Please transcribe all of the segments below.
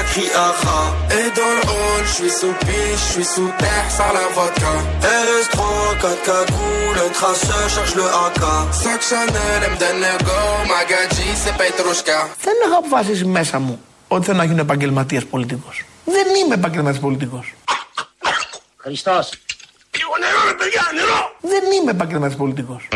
coke, ça fait TP, ça crie aha. Et dans le hall, je suis sous piche, je suis sous terre, sans la vodka. RS3, 4 cagoules, un traceur, charge le AK. Sac Chanel, M go, Magadji, c'est Petrushka. Δεν έχω αποφασίσει μέσα μου ότι θέλω να γίνω επαγγελματίας πολιτικός. Δεν είμαι επαγγελματίας πολιτικός. Χριστός. Λίγο νερό, ρε παιδιά, νερό! Δεν είμαι επαγγελματίας πολιτικός.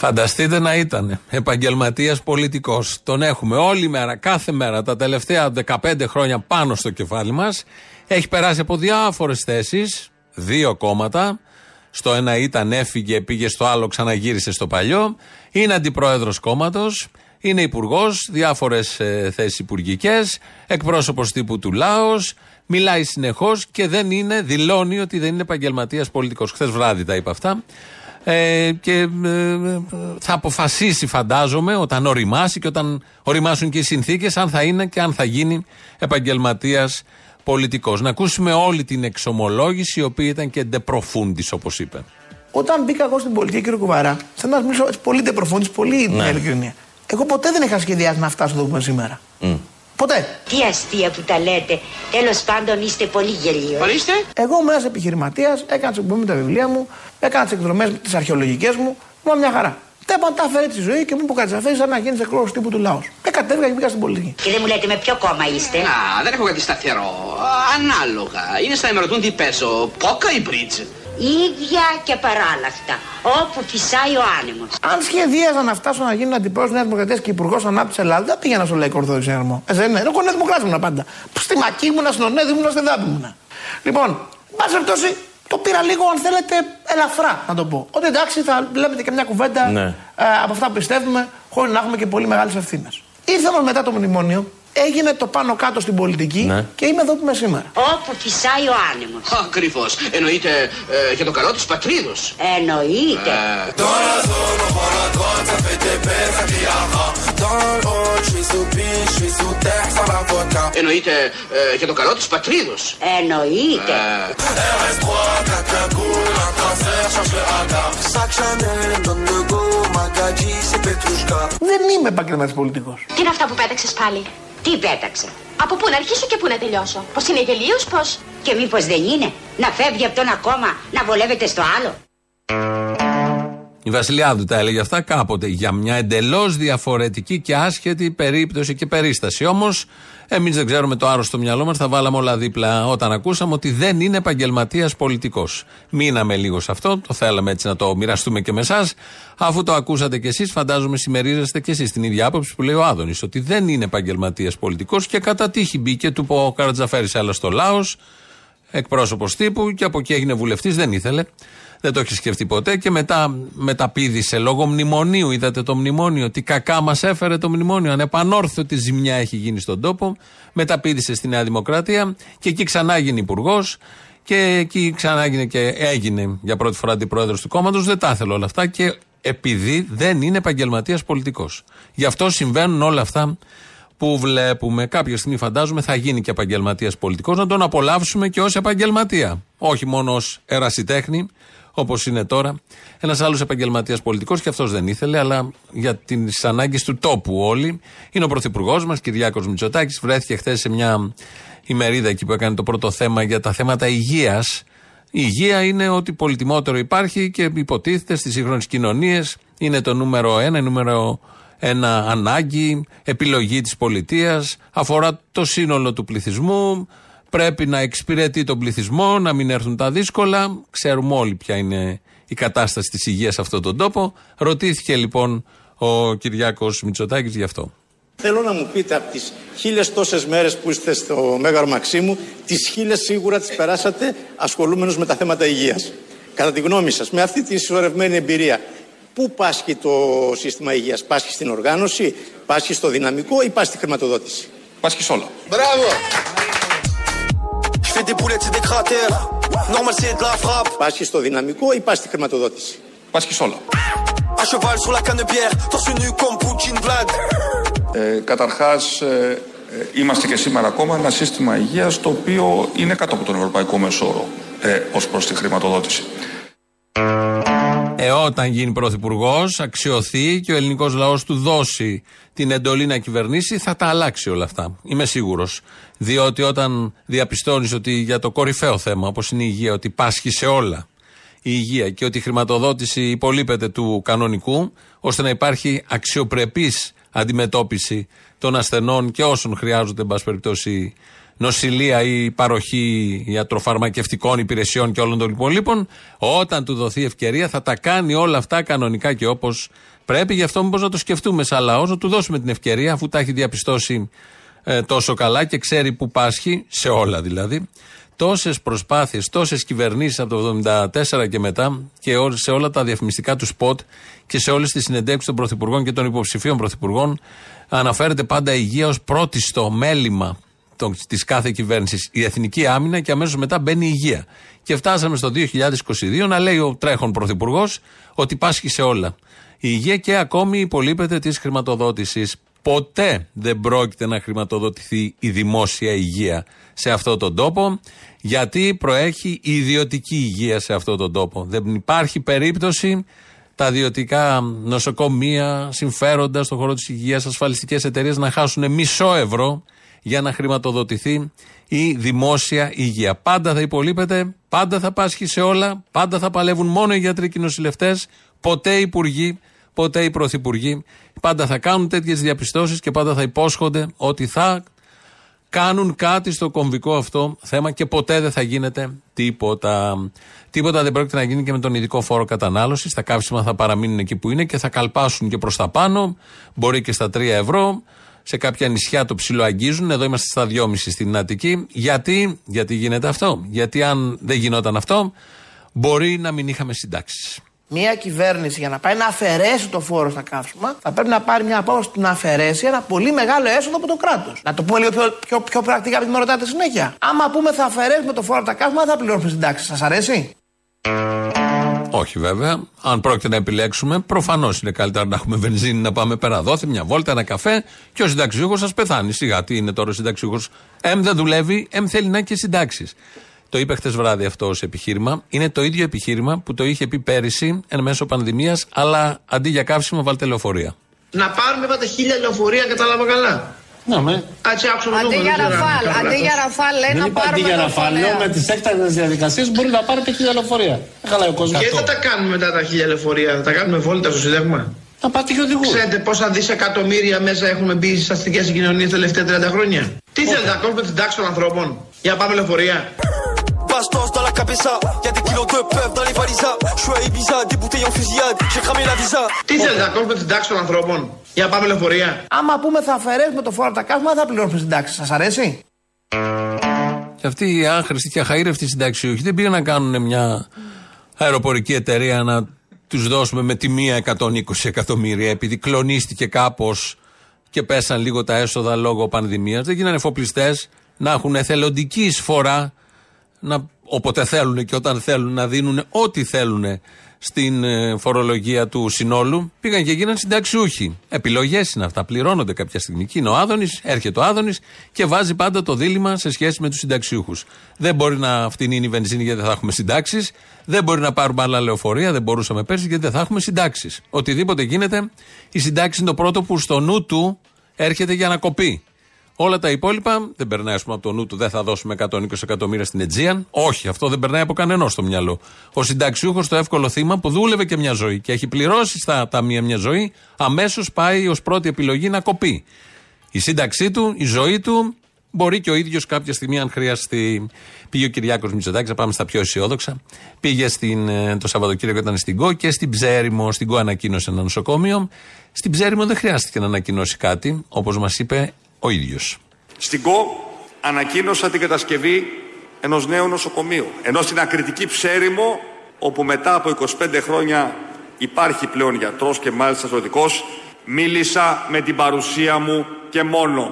Φανταστείτε να ήταν επαγγελματίας πολιτικός. Τον έχουμε όλη μέρα, κάθε μέρα, τα τελευταία 15 χρόνια πάνω στο κεφάλι μας. Έχει περάσει από διάφορες θέσεις, δύο κόμματα. Στο ένα ήταν, έφυγε, πήγε στο άλλο, ξαναγύρισε στο παλιό. Είναι αντιπρόεδρος κόμματος. Είναι υπουργός, διάφορες ε, θέσεις υπουργικές. Εκπρόσωπος τύπου του Λάος. Μιλάει συνεχώς και δεν είναι, δηλώνει ότι δεν είναι επαγγελματίας πολιτικός. Χθες βράδυ τα είπα αυτά. Ε, και ε, θα αποφασίσει, φαντάζομαι, όταν οριμάσει και όταν οριμάσουν και οι συνθήκες, αν θα είναι και αν θα γίνει επαγγελματίας πολιτικός. Να ακούσουμε όλη την εξομολόγηση, η οποία ήταν και ντεπροφούντη, όπως είπε. Όταν μπήκα εγώ στην πολιτική, κύριε Κουβαρά, θέλω να σας μιλήσω έτσι πολύ ντεπροφούντη, πολύ ναι. ειλικρινία. Εγώ ποτέ δεν είχα σχεδιάσει να φτάσω εδώ που είμαι σήμερα. Ποτέ. Τι αστεία που τα λέτε. Τέλος πάντων είστε πολύ γελίος. Ορίστε. Εγώ είμαι ένας επιχειρηματίας, έκανα τις εκπομπέ με τα βιβλία μου, έκανα τις εκδρομές τις αρχαιολογικές μου, μου μια χαρά. Τα τα έφερε τη ζωή και μου είπε κάτι σαν να γίνεις εκπρόσωπο τύπου του λαού. Και κατέβηκα και μπήκα στην πολιτική. Και δεν μου λέτε με ποιο κόμμα είστε. Να, δεν έχω κάτι σταθερό. Ανάλογα. Είναι στα ημερωτούν τι πέσω. Πόκα ή μπρίτζ. Ίδια και παράλλαχτα. Όπου φυσάει ο άνεμος. Αν σχεδίαζα να φτάσω να γίνω αντιπρόεδρο Νέας Δημοκρατίας και υπουργός ανάπτυξης Ελλάδας, δεν πήγαινα στο Λαϊκό Ορθόδοξο Συνεργμό. Ε, δεν είναι. Εγώ Νέας Δημοκράτης ήμουν πάντα. Στη Μακή ήμουν, στην Ονέδη ήμουν, στη Δάμπη ήμουν. Λοιπόν, πάση περιπτώσει, το πήρα λίγο, αν θέλετε, ελαφρά να το πω. Ότι εντάξει, θα βλέπετε και μια κουβέντα Ναι. ε, από αυτά που πιστεύουμε, χωρίς να έχουμε και πολύ μεγάλες ευθύνες. Ήρθε όμως μετά το μνημόνιο, έγινε το πάνω κάτω στην πολιτική Ναι. και είμαι εδώ που είμαι σήμερα. Όπου φυσάει ο άνεμος. Ακριβώς. Εννοείται ε, για το καλό της πατρίδος. Εννοείται. Dans la zone, on prend la droite, ça fait TP, ça crie aha. Dans le hall, je suis sous piche, je suis sous terre, sans la vodka. Εννοείται ε, για το καλό της πατρίδος. Εννοείται. RS3, 4 cagoules, un traceur, change le AK. Sac Chanel, donne le go, Magadji, c'est Petrushka. Δεν είμαι επαγγελματίας πολιτικός. Τι είναι αυτά που πέταξες πάλι; Τι πέταξε. Από πού να αρχίσω και πού να τελειώσω. Πώ είναι γελίος, πώ. Και μήπως δεν είναι να φεύγει από το ένα κόμμα να βολεύεται στο άλλο. Η Βασιλιάδου τα έλεγε αυτά κάποτε για μια εντελώς διαφορετική και άσχετη περίπτωση και περίσταση. Όμως, εμείς δεν ξέρουμε το άρρωστο στο μυαλό μας, θα βάλαμε όλα δίπλα όταν ακούσαμε ότι δεν είναι επαγγελματίας πολιτικός. Μείναμε λίγο σε αυτό, το θέλαμε έτσι να το μοιραστούμε και με εσάς. Αφού το ακούσατε κι εσείς, φαντάζομαι συμμερίζεστε κι εσείς την ίδια άποψη που λέει ο Άδωνης, ότι δεν είναι επαγγελματίας πολιτικός και κατά τύχη μπήκε, του πω ο Καρατζαφέρης, αλλά στο Λάος, εκπρόσωπος τύπου και από εκεί έγινε βουλευτής, δεν ήθελε. Δεν το έχεις σκεφτεί ποτέ και μετά μεταπήδησε λόγω μνημονίου. Είδατε το μνημόνιο, τι κακά μας έφερε το μνημόνιο. Ανεπανόρθωτη ζημιά έχει γίνει στον τόπο. Μεταπήδησε στη Νέα Δημοκρατία και εκεί ξανά έγινε υπουργός. Και εκεί ξανά έγινε και έγινε για πρώτη φορά αντιπρόεδρος του κόμματος. Δεν τα ήθελε όλα αυτά και επειδή δεν είναι επαγγελματίας πολιτικός. Γι' αυτό συμβαίνουν όλα αυτά που βλέπουμε. Κάποια στιγμή φαντάζομαι θα γίνει και επαγγελματίας πολιτικός, να τον απολαύσουμε και ως επαγγελματία. Όχι μόνο ως ερασιτέχνη, όπως είναι τώρα. Ένας άλλος επαγγελματίας πολιτικός και αυτός δεν ήθελε, αλλά για τις ανάγκες του τόπου όλοι. Είναι ο πρωθυπουργός μας, Κυριάκος Μητσοτάκης. Βρέθηκε χθες σε μια ημερίδα εκεί που έκανε το πρώτο θέμα για τα θέματα υγείας. Η υγεία είναι ότι πολυτιμότερο υπάρχει και υποτίθεται στις σύγχρονες κοινωνίες είναι το νούμερο ένα, νούμερο ένα ανάγκη, επιλογή της πολιτείας, αφορά το σύνολο του πληθυσμού, πρέπει να εξυπηρετεί τον πληθυσμό, να μην έρθουν τα δύσκολα. Ξέρουμε όλοι ποια είναι η κατάσταση της υγείας σε αυτόν τον τόπο. Ρωτήθηκε λοιπόν ο Κυριάκος Μητσοτάκης γι' αυτό. Θέλω να μου πείτε από τις χίλιες τόσες μέρες που είστε στο Μέγαρο Μαξίμου, τις χίλιες σίγουρα τις περάσατε ασχολούμενος με τα θέματα υγείας. Κατά τη γνώμη σας, με αυτή τη συσσωρευμένη εμπειρία, πού πάσχει το σύστημα υγείας, πάσχει στην οργάνωση, πάσχει στο δυναμικό ή πάσχει στη χρηματοδότηση; Πάσχει σ' όλα. Μπράβο! Je fais des boulettes, c'est des cratères. Normal, c'est de la frappe. Πάσχει στο δυναμικό ή πάσχει στη χρηματοδότηση; Πάσχει σ' όλα. À cheval sur la canne de bière, torse nu comme Poutine Vlad. Ε, καταρχάς, ε, ε, είμαστε και σήμερα ακόμα ένα σύστημα υγείας το οποίο είναι κάτω από τον ευρωπαϊκό μεσόρο ε, ως προς τη χρηματοδότηση. Ε, όταν γίνει πρωθυπουργός, αξιωθεί και ο ελληνικός λαός του δώσει την εντολή να κυβερνήσει, θα τα αλλάξει όλα αυτά. Είμαι σίγουρος. Διότι όταν διαπιστώνεις ότι για το κορυφαίο θέμα, όπως είναι η υγεία, ότι πάσχει σε όλα η υγεία και ότι η χρηματοδότηση υπολείπεται του κανονικού, ώστε να υπάρχει αξιοπρεπής αντιμετώπιση των ασθενών και όσων χρειάζονται, εν πάση περιπτώσει, νοσηλεία ή παροχή ιατροφαρμακευτικών υπηρεσιών και όλων των υπολείπων, όταν του δοθεί ευκαιρία θα τα κάνει όλα αυτά κανονικά και όπως πρέπει. Γι' αυτό μήπως να το σκεφτούμε σαν λαός, να του δώσουμε την ευκαιρία, αφού τα έχει διαπιστώσει ε, τόσο καλά και ξέρει που πάσχει, σε όλα δηλαδή. Τόσες προσπάθειες, τόσες κυβερνήσεις από το 1974 και μετά και σε όλα τα διαφημιστικά του σποτ και σε όλες τις συνεντεύξεις των πρωθυπουργών και των υποψηφίων πρωθυπουργών αναφέρεται πάντα η υγεία ως πρώτη στο μέλημα της κάθε κυβέρνησης η εθνική άμυνα και αμέσως μετά μπαίνει η υγεία. Και φτάσαμε στο 2022 να λέει ο τρέχον πρωθυπουργός ότι πάσχει σε όλα. Η υγεία και ακόμη υπολείπεται της χρηματοδότησης. Ποτέ δεν πρόκειται να χρηματοδοτηθεί η δημόσια υγεία σε αυτόν τον τόπο, γιατί προέχει η ιδιωτική υγεία σε αυτόν τον τόπο. Δεν υπάρχει περίπτωση τα ιδιωτικά νοσοκομεία, συμφέροντα στον χώρο της υγείας, ασφαλιστικές εταιρείες να χάσουν μισό ευρώ για να χρηματοδοτηθεί η δημόσια υγεία. Πάντα θα υπολείπεται, πάντα θα πάσχει σε όλα, πάντα θα παλεύουν μόνο οι γιατροί και οι νοσηλευτές, ποτέ οι υπουργοί, ποτέ οι πρωθυπουργοί. Πάντα θα κάνουν τέτοιες διαπιστώσεις και πάντα θα υπόσχονται ότι θα κάνουν κάτι στο κομβικό αυτό θέμα και ποτέ δεν θα γίνεται τίποτα. Τίποτα δεν πρόκειται να γίνει και με τον ειδικό φόρο κατανάλωσης. Τα καύσιμα θα παραμείνουν εκεί που είναι και θα καλπάσουν και προς τα πάνω, μπορεί και στα 3 ευρώ σε κάποια νησιά το ψιλοαγγίζουν. Εδώ είμαστε στα 2,5 στην Αττική. Γιατί, γιατί γίνεται αυτό; Γιατί αν δεν γινόταν αυτό, μπορεί να μην είχαμε συντάξεις. Μια κυβέρνηση για να πάει να αφαιρέσει το φόρο στα καύσιμα θα πρέπει να πάρει μια απόφαση να αφαιρέσει ένα πολύ μεγάλο έσοδο από το κράτος. Να το πούμε λίγο πιο, πιο, πιο πρακτικά, επειδή με ρωτάτε συνέχεια. Άμα πούμε θα αφαιρέσουμε το φόρο από τα καύσιμα, δεν θα πληρώνουμε συντάξεις. Σας αρέσει; Όχι βέβαια. Αν πρόκειται να επιλέξουμε, προφανώς είναι καλύτερα να έχουμε βενζίνη να πάμε πέρα δόθη, μια βόλτα, ένα καφέ και ο συνταξιούχος σας πεθάνει. Σιγά, τι είναι τώρα ο συνταξιούχος. Εμ δεν δουλεύει, εμ θέλει να έχει και συντάξει. Το είπε χθες βράδυ αυτό ως επιχείρημα. Είναι το ίδιο επιχείρημα που το είχε πει πέρυσι εν μέσω πανδημίας, αλλά αντί για καύσιμο βάλτε λεωφορεία. Να πάρουμε είπατε χίλια λεωφορεία, κατάλαβα καλά. Ναι, με. Αντί για ραφάλ, αντί για ραφάλ λέει να πάρουμε. Αντί για ραφάλ, λέω με τις έκτακτε διαδικασίες μπορεί να πάρετε χίλια λεωφορεία. Καλά, ο κόσμος. Και θα τα κάνουμε μετά τα χίλια λεωφορεία, θα τα κάνουμε βόλτα στο Σύνταγμα. Να πάτε και οδηγούς. Ξέρετε πόσα δισεκατομμύρια μέσα έχουμε μπει στις αστικές συγκοινωνίες τα τελευταία 30 χρόνια; Τι θέλετε να κόψουμε την τάξη των ανθρώπων; Για πάμε λεωφορεία. Bastos dans la cabeza, y'a des kilos de peuf dans les valises. Je suis à Ibiza, des bouteilles en fusillade, j'ai cramé la visa. Τι θέλετε να κόψουμε την τάξη των ανθρώπων; Για πάμε λεωφορεία. Άμα πούμε θα αφαιρέσουμε το φόρο από τα καύσιμα, θα πληρώνουμε την τάξη. Σας αρέσει; Και αυτοί οι άχρηστοι και αχαήρευτοι συνταξιούχοι δεν πήγαν να κάνουν μια αεροπορική εταιρεία να τους δώσουμε με τη μία 120 εκατομμύρια επειδή κλονίστηκε κάπως και πέσαν λίγο τα έσοδα λόγω πανδημίας. Δεν γίνανε εφοπλιστές να έχουν εθελοντική εισφορά να, όποτε θέλουν και όταν θέλουν να δίνουν ό,τι θέλουν στην ε, φορολογία του συνόλου, πήγαν και γίναν συνταξιούχοι. Επιλογές είναι αυτά. Πληρώνονται κάποια στιγμή. Και είναι ο Άδωνης, έρχεται ο Άδωνης και βάζει πάντα το δίλημα σε σχέση με τους συνταξιούχους. Δεν μπορεί να φτηνίνει η βενζίνη γιατί δεν θα έχουμε συντάξεις. Δεν μπορεί να πάρουμε άλλα λεωφορεία, δεν μπορούσαμε πέρσι γιατί δεν θα έχουμε συντάξεις. Οτιδήποτε γίνεται, η συντάξη είναι το πρώτο που στο νου του έρχεται για να κοπεί. Όλα τα υπόλοιπα δεν περνάει, ας πούμε, από το νου του. Δεν θα δώσουμε 120 εκατομμύρια στην Αιτζίαν. Όχι, αυτό δεν περνάει από κανένα στο μυαλό. Ο συνταξιούχος, το εύκολο θύμα που δούλευε και μια ζωή και έχει πληρώσει στα ταμεία μια ζωή, αμέσως πάει ως πρώτη επιλογή να κοπεί. Η σύνταξή του, η ζωή του, μπορεί και ο ίδιος κάποια στιγμή, αν χρειαστεί. Πήγε ο Κυριάκος Μητσοτάκης, θα πάμε στα πιο αισιόδοξα. Πήγε στην, ε, το Σαββατοκύριακο ήταν στην ΚΟ και στην Ψέριμο. Στην ΚΟ ανακοίνωσε ένα νοσοκόμιο. Στην Ψέριμο δεν χρειάστηκε να ανακοινώσει κάτι, όπως μας είπε ο ίδιος. Στην ΚΟ ανακοίνωσα την κατασκευή ενός νέου νοσοκομείου. Ενώ στην ακριτική ψέριμο, όπου μετά από 25 χρόνια υπάρχει πλέον γιατρός και μάλιστα ζωτικός, μίλησα με την παρουσία μου και μόνο.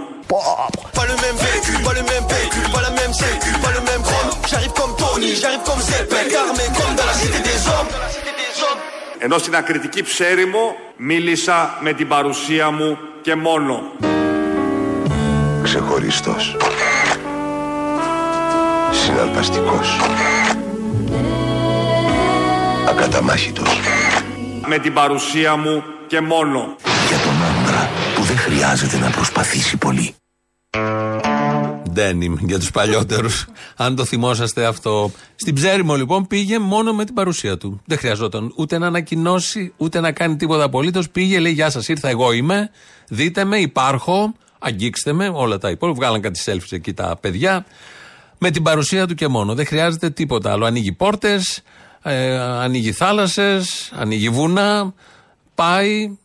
Ενώ στην ακριτική ψέριμο μίλησα με την παρουσία μου και μόνο ξεχωριστός συναρπαστικός ακαταμάχητος Με την παρουσία μου και μόνο. Για τον άντρα που δεν χρειάζεται να προσπαθήσει πολύ. Denim για τους παλιότερους. Αν το θυμόσαστε αυτό. Στην Ψέριμο λοιπόν πήγε μόνο με την παρουσία του. Δεν χρειαζόταν ούτε να ανακοινώσει, ούτε να κάνει τίποτα απολύτως. Πήγε, λέει: Γεια σας, ήρθα, εγώ είμαι. Δείτε με, υπάρχω. Αγγίξτε με, όλα τα υπόλοιπα. Βγάλαν κάτι selfies εκεί τα παιδιά. Με την παρουσία του και μόνο. Δεν χρειάζεται τίποτα άλλο. Ανοίγει πόρτες, ε, ανοίγει θάλασσες, ανοίγει βούνα. Πάει,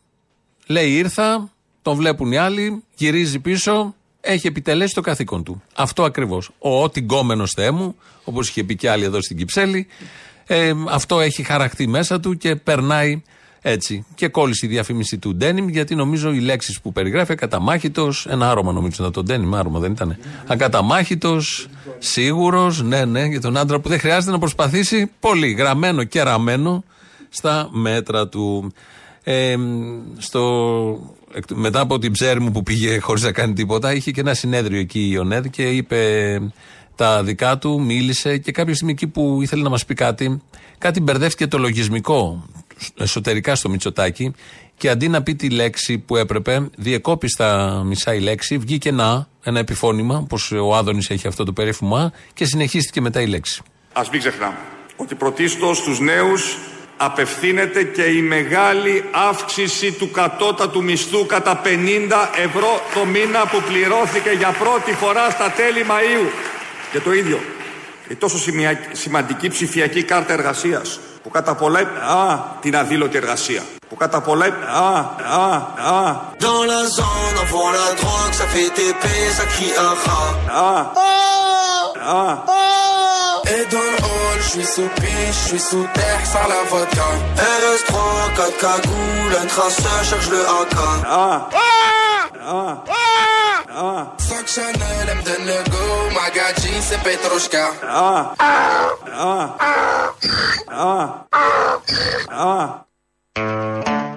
λέει ήρθα, τον βλέπουν οι άλλοι, γυρίζει πίσω, έχει επιτελέσει το καθήκον του. Αυτό ακριβώς. Ο ό,τι γκόμενο Θεέ μου, όπως είχε πει και άλλοι εδώ στην Κυψέλη, ε, αυτό έχει χαραχτεί μέσα του και περνάει έτσι. Και κόλλησε η διαφήμιση του Ντένιμ, γιατί νομίζω οι λέξεις που περιγράφει, ακαταμάχητος, ένα άρωμα νομίζω ήταν το Ντένιμ, άρωμα δεν ήταν. Ακαταμάχητος, σίγουρος, ναι, ναι, για τον άντρα που δεν χρειάζεται να προσπαθήσει πολύ. Γραμμένο και ραμμένο στα μέτρα του. Ε, στο, μετά από την ψέρι μου που πήγε χωρίς να κάνει τίποτα, είχε και ένα συνέδριο εκεί η Ιωνέδ και είπε τα δικά του, μίλησε και κάποια στιγμή εκεί που ήθελε να μας πει κάτι, κάτι μπερδεύτηκε το λογισμικό εσωτερικά στο Μητσοτάκι και αντί να πει τη λέξη που έπρεπε, διεκόπη στα μισά η λέξη, βγήκε ένα, ένα επιφώνημα, όπως ο Άδωνης έχει αυτό το περίφημα, και συνεχίστηκε μετά η λέξη. Α μην ξεχνάμε ότι πρωτίστως στους νέους απευθύνεται και η μεγάλη αύξηση του κατώτατου μισθού κατά 50 ευρώ το μήνα που πληρώθηκε για πρώτη φορά στα τέλη Μαΐου. Και το ίδιο, η τόσο σημαντική ψηφιακή κάρτα εργασίας που καταπολέμει α, την αδήλωτη εργασία. Που καταπολέμει α, α, α. Dans la zone, on voit la drogue, ça fait TP, ça crie ah Α, α, Et dans le hall, je suis sous piche, je suis sous terre, sans la vodka. RS3, 4 cagoules, un traceur, cherche le AK. α, α, α, Sac Chanel, elle me donne le go, Magadji, c'est Petrushka. α, α, α, α.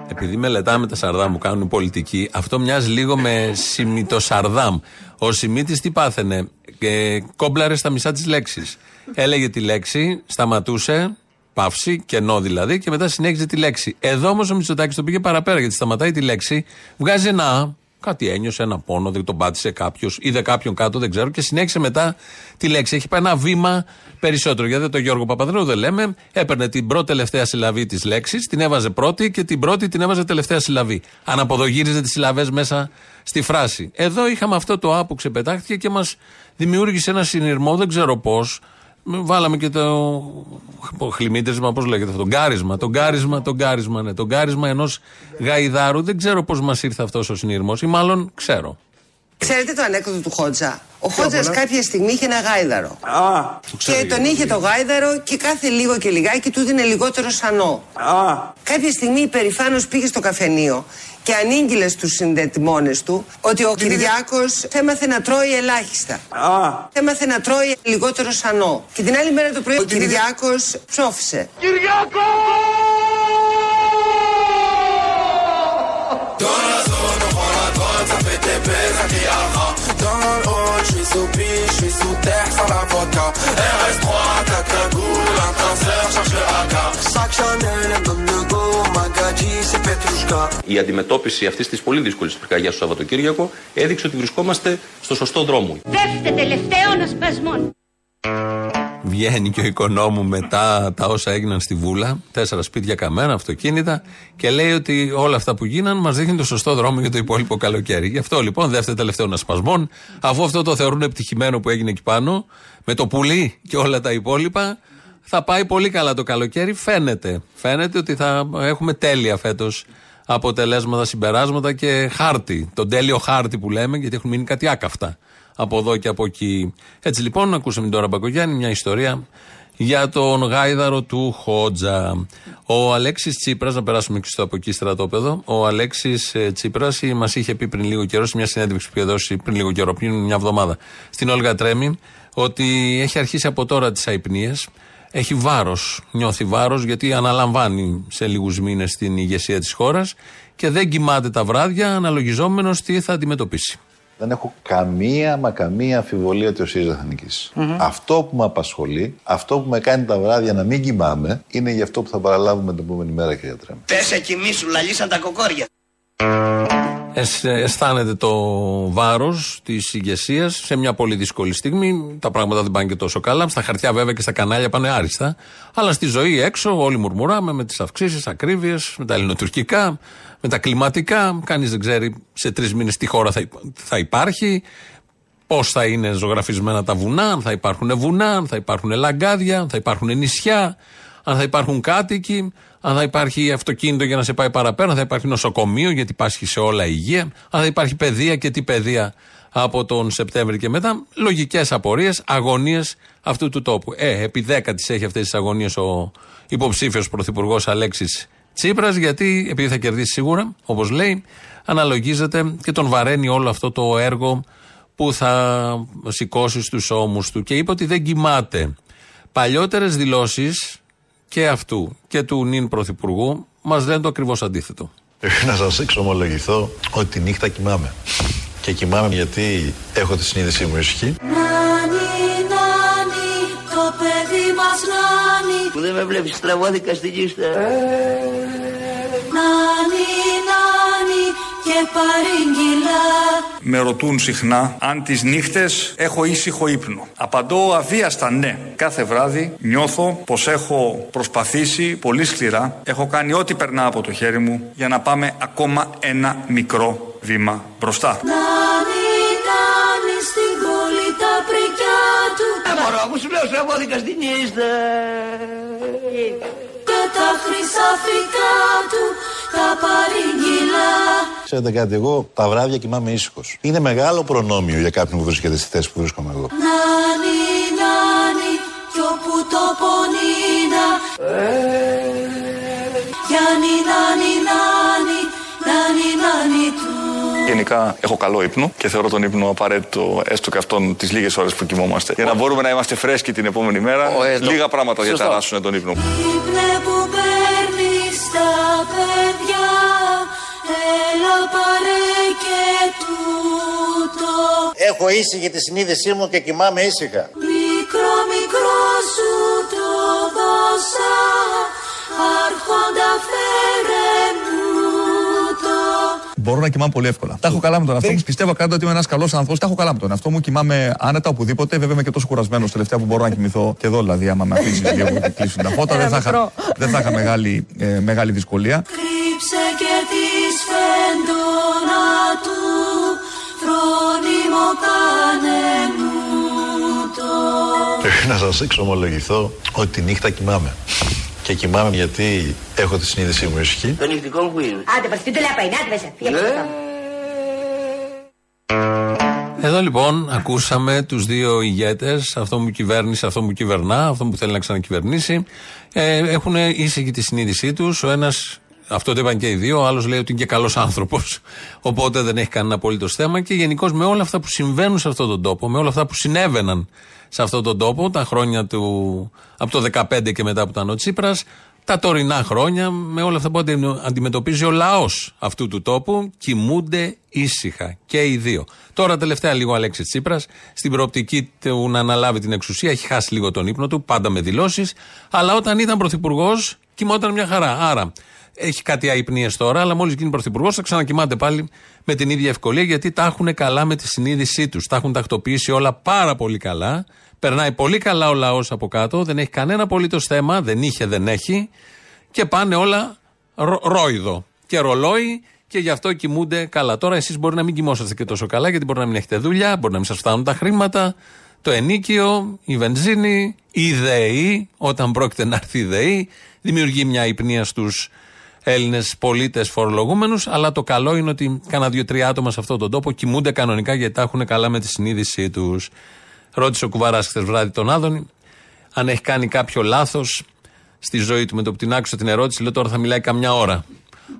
Επειδή μελετάμε τα Σαρδάμ που κάνουν πολιτική, αυτό μοιάζει λίγο με Σιμίτο Σαρδάμ. Ο Σιμίτη τι πάθαινε, ε, κόμπλαρε στα μισά της λέξης. Έλεγε τη λέξη, σταματούσε, παύση, κενό δηλαδή, και μετά συνέχιζε τη λέξη. Εδώ όμως ο Μητσοτάκης το πήγε παραπέρα, γιατί σταματάει τη λέξη, βγάζει ένα «α», κάτι ένιωσε, ένα πόνο, δεν τον πάτησε κάποιος, είδε κάποιον κάτω, δεν ξέρω, και συνέχισε μετά τη λέξη. Έχει πάει ένα βήμα περισσότερο. Γιατί το Γιώργο Παπαδρέου δεν λέμε, έπαιρνε την πρώτη τελευταία συλλαβή της λέξης, την έβαζε πρώτη και την πρώτη την έβαζε τελευταία συλλαβή. Αναποδογύριζε τις συλλαβές μέσα στη φράση. Εδώ είχαμε αυτό το Α που ξεπετάχτηκε και μας δημιούργησε ένα συνειρμό, δεν ξέρω πώς. Βάλαμε και το χλιμίτρισμα, πώς λέγεται αυτό, τον κάρισμα, τον κάρισμα, τον κάρισμα, ναι, τον κάρισμα ενός γαϊδάρου. Δεν ξέρω πώς μας ήρθε αυτός ο συνειρμός, ή μάλλον ξέρω. Ξέρετε το ανέκδοτο του Χότζα; Ο Χότζας κάποια στιγμή είχε ένα γάιδαρο. Α, ξέρω Και γιατί. τον είχε το γάιδαρο και κάθε λίγο και λιγάκι του δίνε λιγότερο σανό. α, Κάποια στιγμή υπερηφάνο πήγε στο καφενείο και ανήγγειλες στους συνδετημόνες του ότι ο Κυριάκος έμαθε να τρώει ελάχιστα. α, Έμαθε να τρώει λιγότερο σανό. Και την άλλη μέρα το πρωί ο Κυριάκος ψόφισε. Dans la zone, η αντιμετώπιση αυτής της πολύ δύσκολης πρικαγιάς στο Σαββατοκύριακο έδειξε ότι βρισκόμαστε στο σωστό δρόμο. Δεύτε τελευταίο να Βγαίνει και ο οικονόμου μετά τα όσα έγιναν στη Βούλα, τέσσερα σπίτια καμένα, αυτοκίνητα, και λέει ότι όλα αυτά που γίναν μας δείχνουν το σωστό δρόμο για το υπόλοιπο καλοκαίρι. Γι' αυτό λοιπόν, δεύτερο τελευταίο ασπασμών, αφού αυτό το θεωρούν επιτυχημένο που έγινε εκεί πάνω, με το πουλί και όλα τα υπόλοιπα, θα πάει πολύ καλά το καλοκαίρι. Φαίνεται. Φαίνεται ότι θα έχουμε τέλεια φέτος αποτελέσματα, συμπεράσματα και χάρτη. Τον τέλειο χάρτη που λέμε, γιατί έχουν μείνει κάτι άκαυτα από εδώ και από εκεί. Έτσι λοιπόν, ακούσαμε τώρα Μπακογιάννη μια ιστορία για τον γάιδαρο του Χότζα. Ο Αλέξης Τσίπρας, να περάσουμε και στο από εκεί στρατόπεδο. Ο Αλέξης Τσίπρας μας είχε πει πριν λίγο καιρό, σε μια συνέντευξη που είχε δώσει πριν λίγο καιρό, πριν μια εβδομάδα, στην Όλγα Τρέμι, ότι έχει αρχίσει από τώρα τις αϊπνίες. Έχει βάρος, νιώθει βάρος, γιατί αναλαμβάνει σε λίγους μήνες την ηγεσία της χώρας και δεν κοιμάται τα βράδια αναλογιζόμενος τι θα αντιμετωπίσει. Δεν έχω καμία μα καμία αμφιβολία ότι ο ΣΥΡΙΖΑ θα νικησει Αυτό που με απασχολεί, αυτό που με κάνει τα βράδια να μην κοιμάμαι, είναι για αυτό που θα παραλάβουμε την επόμενη μέρα, κύριε Τρέμ. Πέσε κοιμήσου, λαλίσαν τα κοκόρια. Αισθάνεται το βάρος της ηγεσίας σε μια πολύ δύσκολη στιγμή. Τα πράγματα δεν πάνε και τόσο καλά. Στα χαρτιά, βέβαια, και στα κανάλια πάνε άριστα. Αλλά στη ζωή έξω, όλοι μουρμουράμε με τις αυξήσεις, ακρίβειες, με τα ελληνοτουρκικά, με τα κλιματικά. Κανείς δεν ξέρει σε τρεις μήνες τι χώρα θα, θα υπάρχει, πώς θα είναι ζωγραφισμένα τα βουνά, αν θα υπάρχουν βουνά, αν θα υπάρχουν λαγκάδια, αν θα υπάρχουν νησιά, αν θα υπάρχουν κάτοικοι, αν θα υπάρχει αυτοκίνητο για να σε πάει παραπέρα, αν θα υπάρχει νοσοκομείο γιατί πάσχει σε όλα υγεία, αν θα υπάρχει παιδεία και τι παιδεία από τον Σεπτέμβρη και μετά. Λογικές απορίες, αγωνίες αυτού του τόπου. Ε, επί δέκα τις έχει αυτές τις αγωνίες ο υποψήφιος πρωθυπουργός Αλέξης Τσίπρας, γιατί επειδή θα κερδίσει σίγουρα, όπως λέει, αναλογίζεται και τον βαραίνει όλο αυτό το έργο που θα σηκώσει στους ώμους του. Και είπε ότι δεν κοιμάται. Παλιότερες δηλώσεις και αυτού και του νυν πρωθυπουργού μας λένε το ακριβώς αντίθετο. Πρέπει να σας εξομολογηθώ ότι τη νύχτα κοιμάμαι. Και κοιμάμαι γιατί έχω τη συνείδησή μου ησυχή. Νάνι, νάνι, το παιδί μας νάνι Που δεν με βλέπεις τραβώδικα στην κίστα. Νάνι, νάνι και παρήγγυλα Με ρωτούν συχνά αν τις νύχτες έχω ήσυχο ύπνο; Απαντώ αβίαστα ναι. Κάθε βράδυ νιώθω πως έχω προσπαθήσει πολύ σκληρά. Έχω κάνει ό,τι περνά από το χέρι μου για να πάμε ακόμα ένα μικρό βήμα μπροστά. Νάνι, νάνι στην πόλη τα πρικιά του Ε, μωρό, μου σου λέω τραβώδικα στην κίστα. Και τα χρυσαφικά του τα παρήγγυλα Ξέρετε κάτι, εγώ τα βράδια κοιμάμαι ήσυχος. Είναι μεγάλο προνόμιο για κάποιον που βρίσκεται στη θέση που βρίσκομαι εγώ. Νάνι, νάνι κι όπου το πονίνα Γιάννη, νάνι, νάνι, νάνι, νάνι του Γενικά έχω καλό ύπνο και θεωρώ τον ύπνο απαραίτητο έστω και αυτόν τις λίγες ώρες που κοιμόμαστε. Για να μπορούμε να είμαστε φρέσκοι την επόμενη μέρα, λίγα πράγματα διαταράσσουν τον ύπνο. Ύπνε που παίρνεις τα παιδιά Έλα πάρε και τούτο Έχω ήσυχη τη συνείδησή μου και κοιμάμαι ήσυχα. Μικρό μικρό σου το δώσα Άρχοντα φέρε Μπορώ να κοιμάμαι πολύ εύκολα. Τα έχω καλά με τον εαυτό μου. Πιστεύω κάτι ότι είμαι ένας καλός άνθρωπος. Τα έχω καλά με τον εαυτό μου. Κοιμάμαι άνετα οπουδήποτε. Βέβαια είμαι και τόσο κουρασμένος τελευταία που μπορώ να κοιμηθώ και εδώ. Δηλαδή, άμα με αφήσεις λίγο και κλείσουν τα φώτα, δεν θα είχα, δεν θα είχα μεγάλη, ε, μεγάλη δυσκολία. Κρύψε και τη σφέντονα του Φρόνιμο κάνε μου το Πρέπει να σας εξομολογηθώ ότι τη νύχτα κοιμάμαι. Και κοιμάμαι γιατί έχω τη συνείδησή μου ησυχή. Το νυχτικό μου που είναι. Άντε, πας, τι του λέει πάει, άντε μέσα. Φύγε από το στόμα. Εδώ λοιπόν ακούσαμε τους δύο ηγέτες, αυτό που κυβέρνησε, αυτό που κυβερνά, αυτό που θέλει να ξανακυβερνήσει. Ε, έχουν ήσυχη τη συνείδησή τους. Ο ένας, αυτό το είπαν και οι δύο, ο άλλος λέει ότι είναι και καλός άνθρωπος. Οπότε δεν έχει κανένα απολύτως θέμα. Και γενικώς με όλα αυτά που συμβαίνουν σε αυτόν τον τόπο, με όλα αυτά που συνέβαιναν σε αυτόν τον τόπο, τα χρόνια του, από το 2015 και μετά που ήταν ο Τσίπρας, τα τωρινά χρόνια, με όλα αυτά που αντι- αντιμετωπίζει ο λαός αυτού του τόπου, κοιμούνται ήσυχα και οι δύο. Τώρα, τελευταία λίγο ο Αλέξης Τσίπρας, στην προοπτική του να αναλάβει την εξουσία, έχει χάσει λίγο τον ύπνο του, πάντα με δηλώσεις. Αλλά όταν ήταν πρωθυπουργός, κοιμόταν μια χαρά. Άρα, έχει κάτι αϊπνίες τώρα, αλλά μόλις γίνει πρωθυπουργός θα ξανακοιμάται πάλι με την ίδια ευκολία, γιατί τα έχουν καλά με τη συνείδησή τους. Τα έχουν τακτοποιήσει όλα πάρα πολύ καλά. Περνάει πολύ καλά ο λαός από κάτω, δεν έχει κανένα απολύτως θέμα, δεν είχε, δεν έχει. Και πάνε όλα ρο, ρόιδο και ρολόι και γι' αυτό κοιμούνται καλά. Τώρα εσείς μπορεί να μην κοιμόσαστε και τόσο καλά, γιατί μπορεί να μην έχετε δουλειά, μπορεί να μην σας φτάνουν τα χρήματα, το ενίκιο, η βενζίνη, η ΔΕΗ, όταν πρόκειται να έρθει η ΔΕΗ, δημιουργεί μια υπνία στους Έλληνες πολίτες φορολογούμενους. Αλλά το καλό είναι ότι κάνα δύο-τρία άτομα σε αυτόν τον τόπο κοιμούνται κανονικά γιατί τα έχουν καλά με τη συνείδησή τους. Ρώτησε ο Κουβαράς χθες βράδυ τον Άδωνη αν έχει κάνει κάποιο λάθος στη ζωή του. Με το που την άκουσα την ερώτηση, λέω τώρα θα μιλάει καμιά ώρα.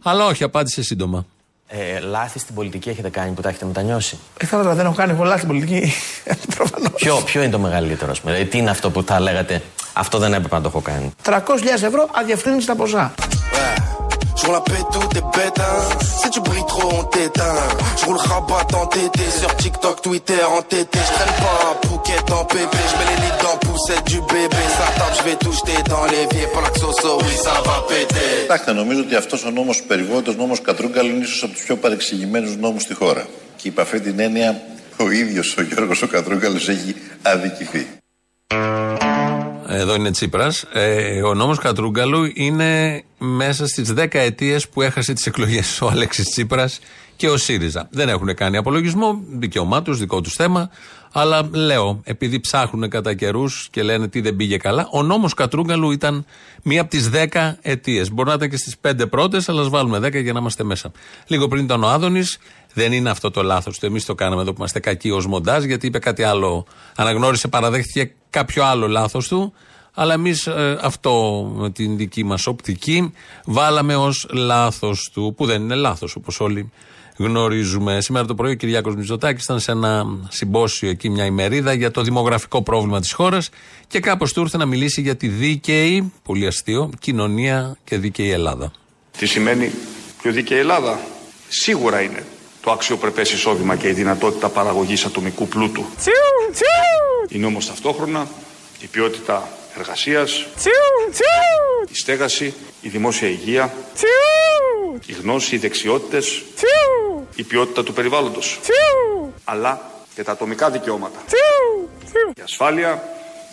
Αλλά όχι, απάντησε σύντομα. Ε, λάθη στην πολιτική έχετε κάνει που τα έχετε μετανιώσει; Ε, θα ήθελα, δεν έχω κάνει πολλά στην πολιτική. Ποιο, ποιο είναι το μεγαλύτερο, ας πούμε; Δηλαδή, τι είναι αυτό που θα λέγατε, Αυτό δεν έπρεπε να το έχω κάνει. 300.000 ευρώ αδιαφρύνιστα ποσά. Je roule la paix, tout est bête, hein. Si tu brilles trop, on t'éteint. Je roule rabat en TT, sur TikTok, Twitter, en TT. Je traîne pas en Phuket, en pépé. Je mets les lits dans poussette du bébé. Ça tape, je vais tout jeter dans l'évier. Pour la xoxo, oui, ça va péter. Κοιτάξτε, νομίζω ότι αυτό ο νόμο περιβόητο, νόμο Κατρούγκαλ, είναι ίσω από του πιο παρεξηγημένου νόμου στη χώρα. Και υπ' αυτή την έννοια, ο ίδιο ο Γιώργο ο Κατρούγκαλο έχει αδικηθεί. Εδώ είναι Τσίπρας. Ε, ο νόμος Κατρούγκαλου είναι μέσα στις 10 αιτίες που έχασε τις εκλογές ο Αλέξης Τσίπρας και ο ΣΥΡΙΖΑ. Δεν έχουν κάνει απολογισμό, δικαίωμά τους, δικό τους θέμα. Αλλά λέω, επειδή ψάχνουν κατά καιρούς και λένε τι δεν πήγε καλά, ο νόμος Κατρούγκαλου ήταν μία από τις 10 αιτίες. Μπορεί να ήταν και στις 5 πρώτες, αλλά ας βάλουμε 10 για να είμαστε μέσα. Λίγο πριν ήταν ο Άδωνης, δεν είναι αυτό το λάθος του. Εμείς το κάναμε εδώ που είμαστε κακοί ως μοντάζ, γιατί είπε κάτι άλλο. Αναγνώρισε, παραδέχτηκε κάποιο άλλο λάθος του. Αλλά εμείς αυτό με την δική μας οπτική βάλαμε ως λάθος του, που δεν είναι λάθος όπως όλοι γνωρίζουμε. Σήμερα το πρωί ο Κυριάκος Μητσοτάκης ήταν σε ένα συμπόσιο εκεί, μια ημερίδα για το δημογραφικό πρόβλημα της χώρας και κάπως του ήρθε να μιλήσει για τη δίκαιη, πολύ αστείο, κοινωνία και δίκαιη Ελλάδα. Τι σημαίνει πιο δίκαιη Ελλάδα; Σίγουρα είναι το αξιοπρεπές εισόδημα και η δυνατότητα παραγωγής ατομικού πλούτου. Είναι όμως ταυτόχρονα η ποιότητα εργασίας, η στέγαση, η δημόσια υγεία, η γνώση, οι δεξιότητες, η ποιότητα του περιβάλλοντος. Αλλά και τα ατομικά δικαιώματα. Η ασφάλεια,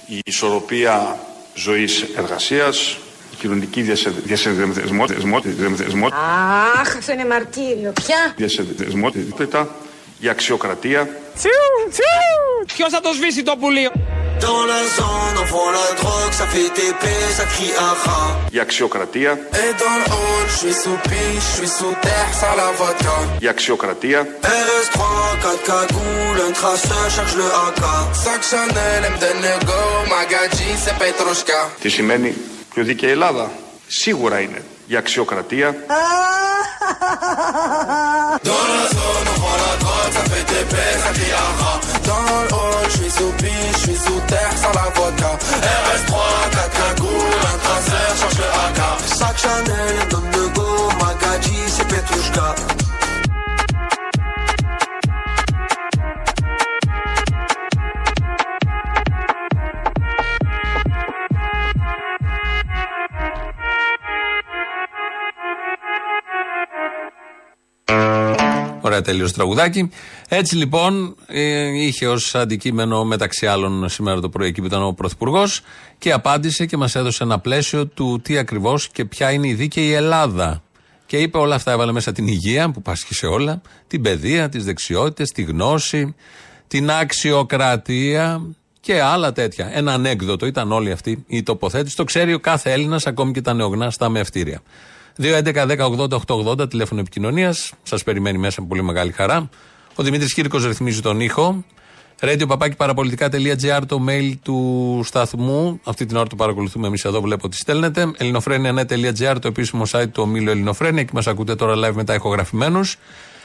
η ισορροπία ζωής εργασίας, η κοινωνική διασυνδεσμό, α αχ, είναι Ποια; πια! Η αξιοκρατία, ποιος θα το σβήσει το πουλείο, η αξιοκρατία, η αξιοκρατία, τι σημαίνει; Πιο δίκαιη Ελλάδα. Σίγουρα είναι η αξιοκρατία, Dans la zone, on vend la drogue, ça Ωραία, τέλειο τραγουδάκι. Έτσι λοιπόν ε, είχε ως αντικείμενο μεταξύ άλλων σήμερα το πρωί εκεί που ήταν ο Πρωθυπουργός και απάντησε και μας έδωσε ένα πλαίσιο του τι ακριβώς και ποια είναι η δίκαιη Ελλάδα. Και είπε όλα αυτά, έβαλε μέσα την υγεία που πάσχει σε όλα, την παιδεία, τις δεξιότητες, τη γνώση, την αξιοκρατία και άλλα τέτοια. Ένα ανέκδοτο ήταν όλη αυτή η τοποθέτηση. Το ξέρει ο κάθε Έλληνας, ακόμη και τα νεογνά στα μευτήρια. 2.11.10.80.880 τηλέφωνο επικοινωνίας. Σας περιμένει μέσα με πολύ μεγάλη χαρά. Ο Δημήτρης Κύρκο ρυθμίζει τον ήχο. Radio παπάκι παραπολιτικά.gr το mail του σταθμού. Αυτή την ώρα το παρακολουθούμε εμείς εδώ, βλέπω ότι στέλνετε. ελληνοφρένια.net.gr το επίσημο site του ομίλου Ελληνοφρένια. και μας ακούτε τώρα live μετά ηχογραφημένους.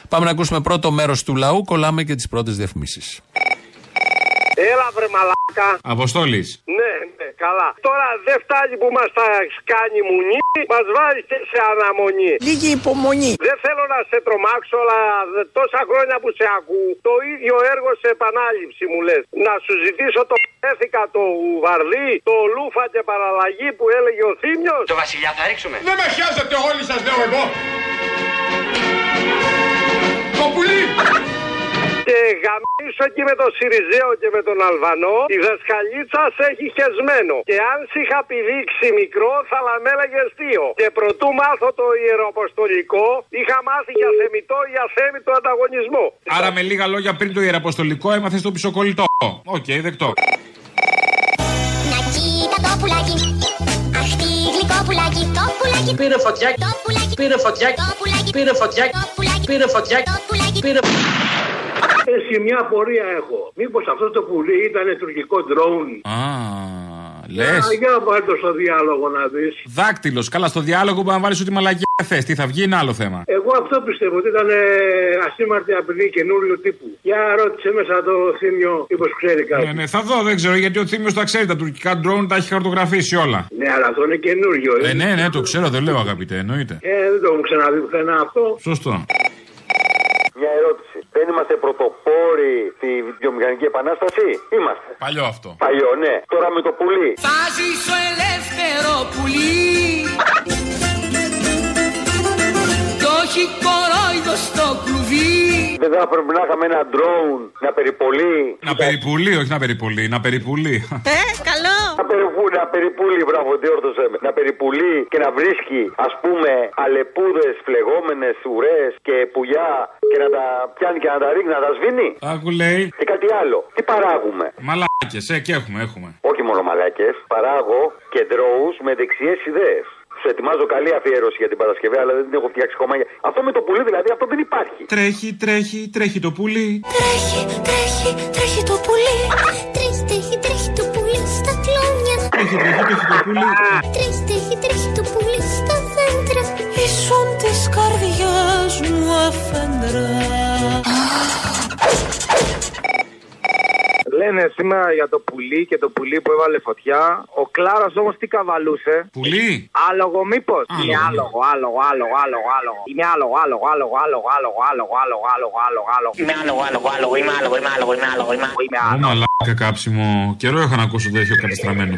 Πάμε να ακούσουμε πρώτο μέρος του λαού. Κολλάμε και τις πρώτες διαφημίσεις. Έλα βρε μαλάκα. Αποστόλης. Ναι, ναι, καλά. Τώρα δεν φτάνει που μας τα κάνει μουνί, μας βάζει και σε αναμονή. Λίγη υπομονή. Δεν θέλω να σε τρομάξω, αλλά δε- τόσα χρόνια που σε ακούω, το ίδιο έργο σε επανάληψη μου λες. Να σου ζητήσω το έθικα το βαρδί, το λούφα και παραλλαγή που έλεγε ο Θήμιος. Το βασιλιά θα ρίξουμε. Δεν με χιάζετε όλοι σας λέω εγώ. Το πουλί. Και γαμήσω εκεί με τον Σιριζέο και με τον Αλβανό, η δασκαλίτσα σε έχει χεσμένο. Και αν σε είχα πηδήξει μικρό, θα με έλεγε θείο. Και προτού μάθω το ιεροαποστολικό, είχα μάθει για θεμιτό ή αθέμιτο ανταγωνισμό. Άρα με λίγα λόγια πριν το ιεραποστολικό έμαθες το πισωκολλητό. Οκ, δεκτό. Να κοίτα το πουλάκι. Αχ, τι γλυκό πουλάκι. Το πουλάκι. Πήρε φωτιά. Το πουλάκι. Πήρε φωτιά. Το πουλάκι. Πήρε φωτιά. Το πουλάκι. Πήρε φωτιά. Το πουλάκι. Πήρε. Εσύ μια απορία έχω. Μήπως αυτό το πουλί ήταν τουρκικό ντρόουν. Α, Λες. Για πάρ' το στο διάλογο να δεις. Δάκτυλος. Καλά, στο διάλογο που να βάλεις ό,τι μαλακία θες. Τι θα βγει, είναι άλλο θέμα. Εγώ αυτό πιστεύω ότι ήταν ε, ασήμαρτη απειλή καινούριο τύπου. Για ρώτησε μέσα το θύμιο, μήπως ξέρει κάτι. Ναι, ναι, θα δω, δεν ξέρω γιατί ο Θήμιος τα ξέρει. Τα τουρκικά ντρόουν τα έχει χαρτογραφήσει όλα. Ναι, αλλά αυτό είναι καινούριο. Ε, ναι, ναι, το ξέρω, δεν λέω αγαπητέ, εννοείται. Ε, δεν το έχουν ξαναδεί πουθενά αυτό. Σωστό. Μια ερώτηση. Δεν είμαστε πρωτοπόροι στη βιομηχανική επανάσταση; Είμαστε. Παλιό αυτό. Παλιό, ναι. Τώρα με το πουλί. Θα ζήσω ελεύθερο πουλί Κι όχι κορόιδο στο κλουβί Δεν θα πρέπει να είχαμε ένα ντρόουν να περιπολεί. Να περιπουλεί, όχι να περιπολεί, να περιπουλεί. Ε, καλό Να περιπουλεί, να περιπουλεί, μπράβο, τι όρθωσε με. Να περιπουλεί και να βρίσκει, ας πούμε, αλεπούδες, φλεγόμενες, ουρές και πουλιά και να τα πιάνει και να τα ρίχνει, να τα σβήνει. Άκου λέει. Και κάτι άλλο. Τι παράγουμε; Μαλάκες, ε, και έχουμε, έχουμε. Όχι μόνο μαλάκες. Παράγω και ντρόους με δεξιές ιδέες. Σου ετοιμάζω καλή αφιέρωση για την Παρασκευή, αλλά δεν την έχω φτιάξει ακόμα. Αυτό με το πουλί δηλαδή, αυτό δεν υπάρχει. Τρέχει, τρέχει, τρέχει το πουλί. Τρέχει, τρέχει, τρέχει το πουλί. Τρέχει, τρέχει, τρέχει το πουλί στα κλόνια. Τρέχει, τρέχει, τρέχει το πουλί. Τρέχει, τρέχει, τρέχει το πουλί στα δέντρα. Ήσουν της καρδιάς μου αφέντρα Λένε σήμερα για το πουλί και το πουλί που έβαλε φωτιά. Ο Κλάρα όμω τι καβαλούσε. Πουλί. Άλογο, μήπω. Άλογο. Είναι άλογο, άλογο, άλογο, άλογο, άλογο. Είναι άλογο, άλογο, άλογο, άλογο, άλογο, άλογο, άλογο, άλογο, άλογο, άλογο. Είμαι άλογο, άλογο, άλογο, είμαι άλογο, είμαι άλογο, είμαι άλογο, είμαι άλογο. Είμαι Ω άλογο. μαλάκα κάψιμο. Καιρό έχω να ακούσω τέτοιο κατεστραμμένο.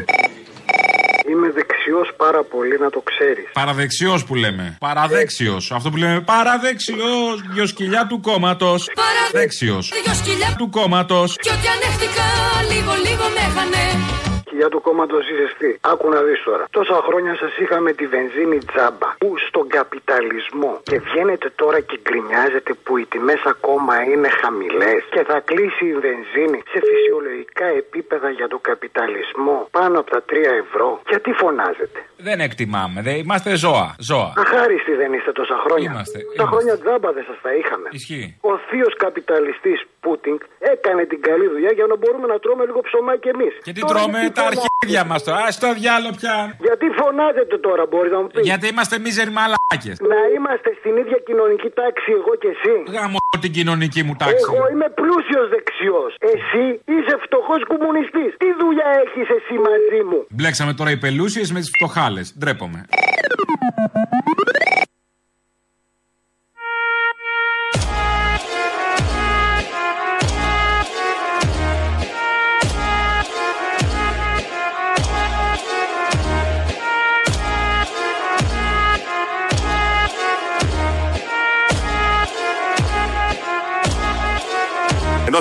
Είμαι δεξιός πάρα πολύ να το ξέρεις. Παραδεξιός που λέμε. Παραδέξιος. Αυτό που λέμε παραδέξιος. Δυο σκυλιά του κόμματος. Παραδέξιο. Δυο σκυλιά Του κόμματος. Κι ό,τι ανέχτηκα λίγο λίγο με χανε Κοιλιά του κόμματος είσαι τι. Άκου να δεις τώρα. Τόσα χρόνια σας είχαμε τη βενζίνη τζάμπα. Που στον καπιταλισμό. Και βγαίνετε τώρα και γκρινιάζετε που οι τιμές ακόμα είναι χαμηλές. Και θα κλείσει η βενζίνη σε φυσιολογικά επίπεδα για τον καπιταλισμό πάνω από τα 3 ευρώ. Γιατί φωνάζετε; Δεν εκτιμάμε. Δεν είμαστε ζώα. Ζώα. Αχάριστοι δεν είστε τόσα χρόνια. Είμαστε, Τα είμαστε. χρόνια τζάμπα δεν σας τα είχαμε. Ισχύει. Ο θείος καπιταλιστής Πούτινγκ έκανε την καλή δουλειά για να μπορούμε να τρώμε λίγο ψωμάκι εμείς. Και τι τρώμε τα αρχίδια μας τώρα. Α το διάλογο πια. Γιατί φωνάζετε τώρα, μπορείς να μου πεις; Γιατί είμαστε μίζεροι μαλάκε. Να είμαστε στην ίδια κοινωνική τάξη εγώ και εσύ. Γαμώ την κοινωνική μου τάξη. Εγώ είμαι πλούσιος δεξιός. Εσύ είσαι φτωχός κομμουνιστής. Τι δουλειά έχεις εσύ μαζί μου; Μπλέξαμε τώρα οι πελούσιες με τις φτωχάλες. Ντρέπομαι.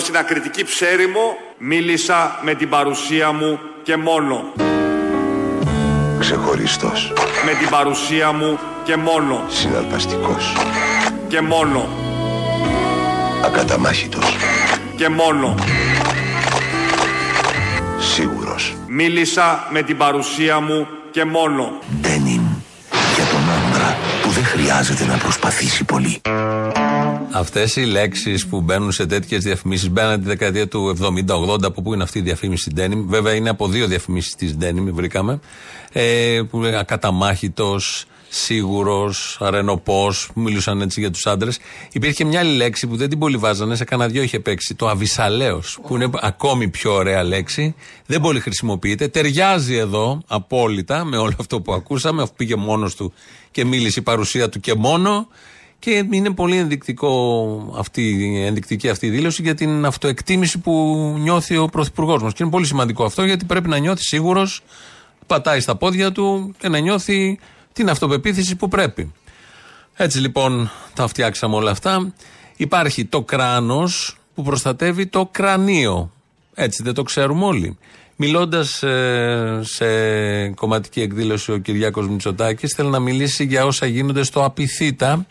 Ενώ στην ακριτική ψέριμο μίλησα με την παρουσία μου και μόνο. Ξεχωριστός. Με την παρουσία μου και μόνο. Συναρπαστικός. Και μόνο. Ακαταμάχητος. Και μόνο. Σίγουρος. Μίλησα με την παρουσία μου και μόνο. Ντένιν. Για τον άντρα που δεν χρειάζεται να προσπαθήσει πολύ. Αυτές οι λέξεις που μπαίνουν σε τέτοιες διαφημίσεις μπαίνουν τη δεκαετία του 70-80. Από πού είναι αυτή η διαφήμιση Denim. Βέβαια είναι από δύο διαφημίσεις της Denim, βρήκαμε. Ε, που λέει ακαταμάχητος, σίγουρος, αρενοπός, που μιλούσαν έτσι για τους άντρες. Υπήρχε μια άλλη λέξη που δεν την πολύ βάζανε, σε κανένα δυο είχε παίξει. Το αβυσαλαίο, που είναι ακόμη πιο ωραία λέξη. Δεν πολύ χρησιμοποιείται. Ταιριάζει εδώ απόλυτα με όλο αυτό που ακούσαμε, αφού πήγε μόνος του και μίλησε η παρουσία του και μόνο. Και είναι πολύ ενδεικτικό αυτή, ενδεικτική αυτή η δήλωση για την αυτοεκτίμηση που νιώθει ο Πρωθυπουργός μας. Και είναι πολύ σημαντικό αυτό γιατί πρέπει να νιώθει σίγουρος, πατάει στα πόδια του και να νιώθει την αυτοπεποίθηση που πρέπει. Έτσι λοιπόν τα φτιάξαμε όλα αυτά. Υπάρχει το κράνος που προστατεύει το κρανίο. Έτσι δεν το ξέρουμε όλοι. Μιλώντας σε κομματική εκδήλωση ο Κυριάκος Μητσοτάκης θέλει να μιλήσει για όσα γίνονται στο Απιθύτα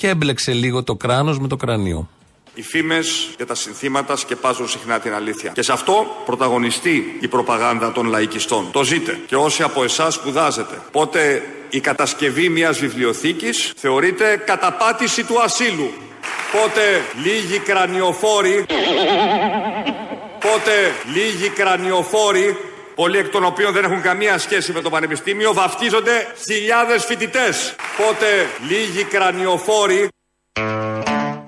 και έμπλεξε λίγο το κράνος με το κρανίο. Οι φήμες και τα συνθήματα σκεπάζουν συχνά την αλήθεια. Και σε αυτό πρωταγωνιστεί η προπαγάνδα των λαϊκιστών. Το ζείτε. Και όσοι από εσάς σπουδάζετε. Πότε η κατασκευή μιας βιβλιοθήκης θεωρείται καταπάτηση του ασύλου. Πότε λίγοι κρανιοφόροι Πότε λίγοι κρανιοφόροι πολλοί εκ των οποίων δεν έχουν καμία σχέση με το πανεπιστήμιο, βαφτίζονται χιλιάδες φοιτητές. Πότε λίγοι κρανιοφόροι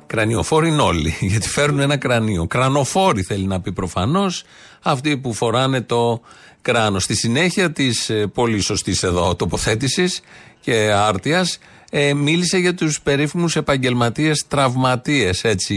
Κρανιοφόροι είναι όλοι, γιατί φέρνουν ένα κρανίο. Κρανοφόροι θέλει να πει προφανώς, αυτοί που φοράνε το κράνο. Στη συνέχεια της πολύ σωστής εδώ τοποθέτησης και άρτια, ε, μίλησε για τους περίφημους επαγγελματίες τραυματίες. Έτσι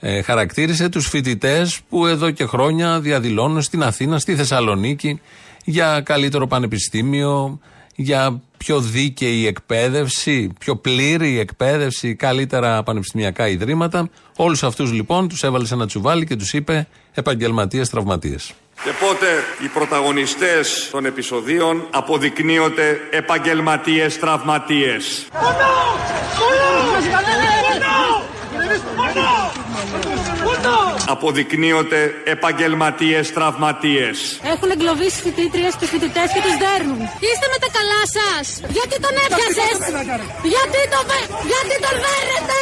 ε, χαρακτήρισε τους φοιτητές που εδώ και χρόνια διαδηλώνουν στην Αθήνα, στη Θεσσαλονίκη για καλύτερο πανεπιστήμιο, για πιο δίκαιη εκπαίδευση, πιο πλήρη εκπαίδευση, καλύτερα πανεπιστημιακά ιδρύματα. Όλους αυτούς λοιπόν τους έβαλε σε ένα τσουβάλι και τους είπε επαγγελματίες τραυματίες. Και πότε οι πρωταγωνιστές των επεισοδίων αποδεικνύονται επαγγελματίες τραυματίες. Αποδεικνύονται επαγγελματίες τραυματίες. Έχουν εγκλωβίσει φοιτήτριες και φοιτητές και τους δέρνουν. Είστε με τα καλά σας! Γιατί τον έπιασες! Γιατί, το, βε- γιατί τον δέρνετε!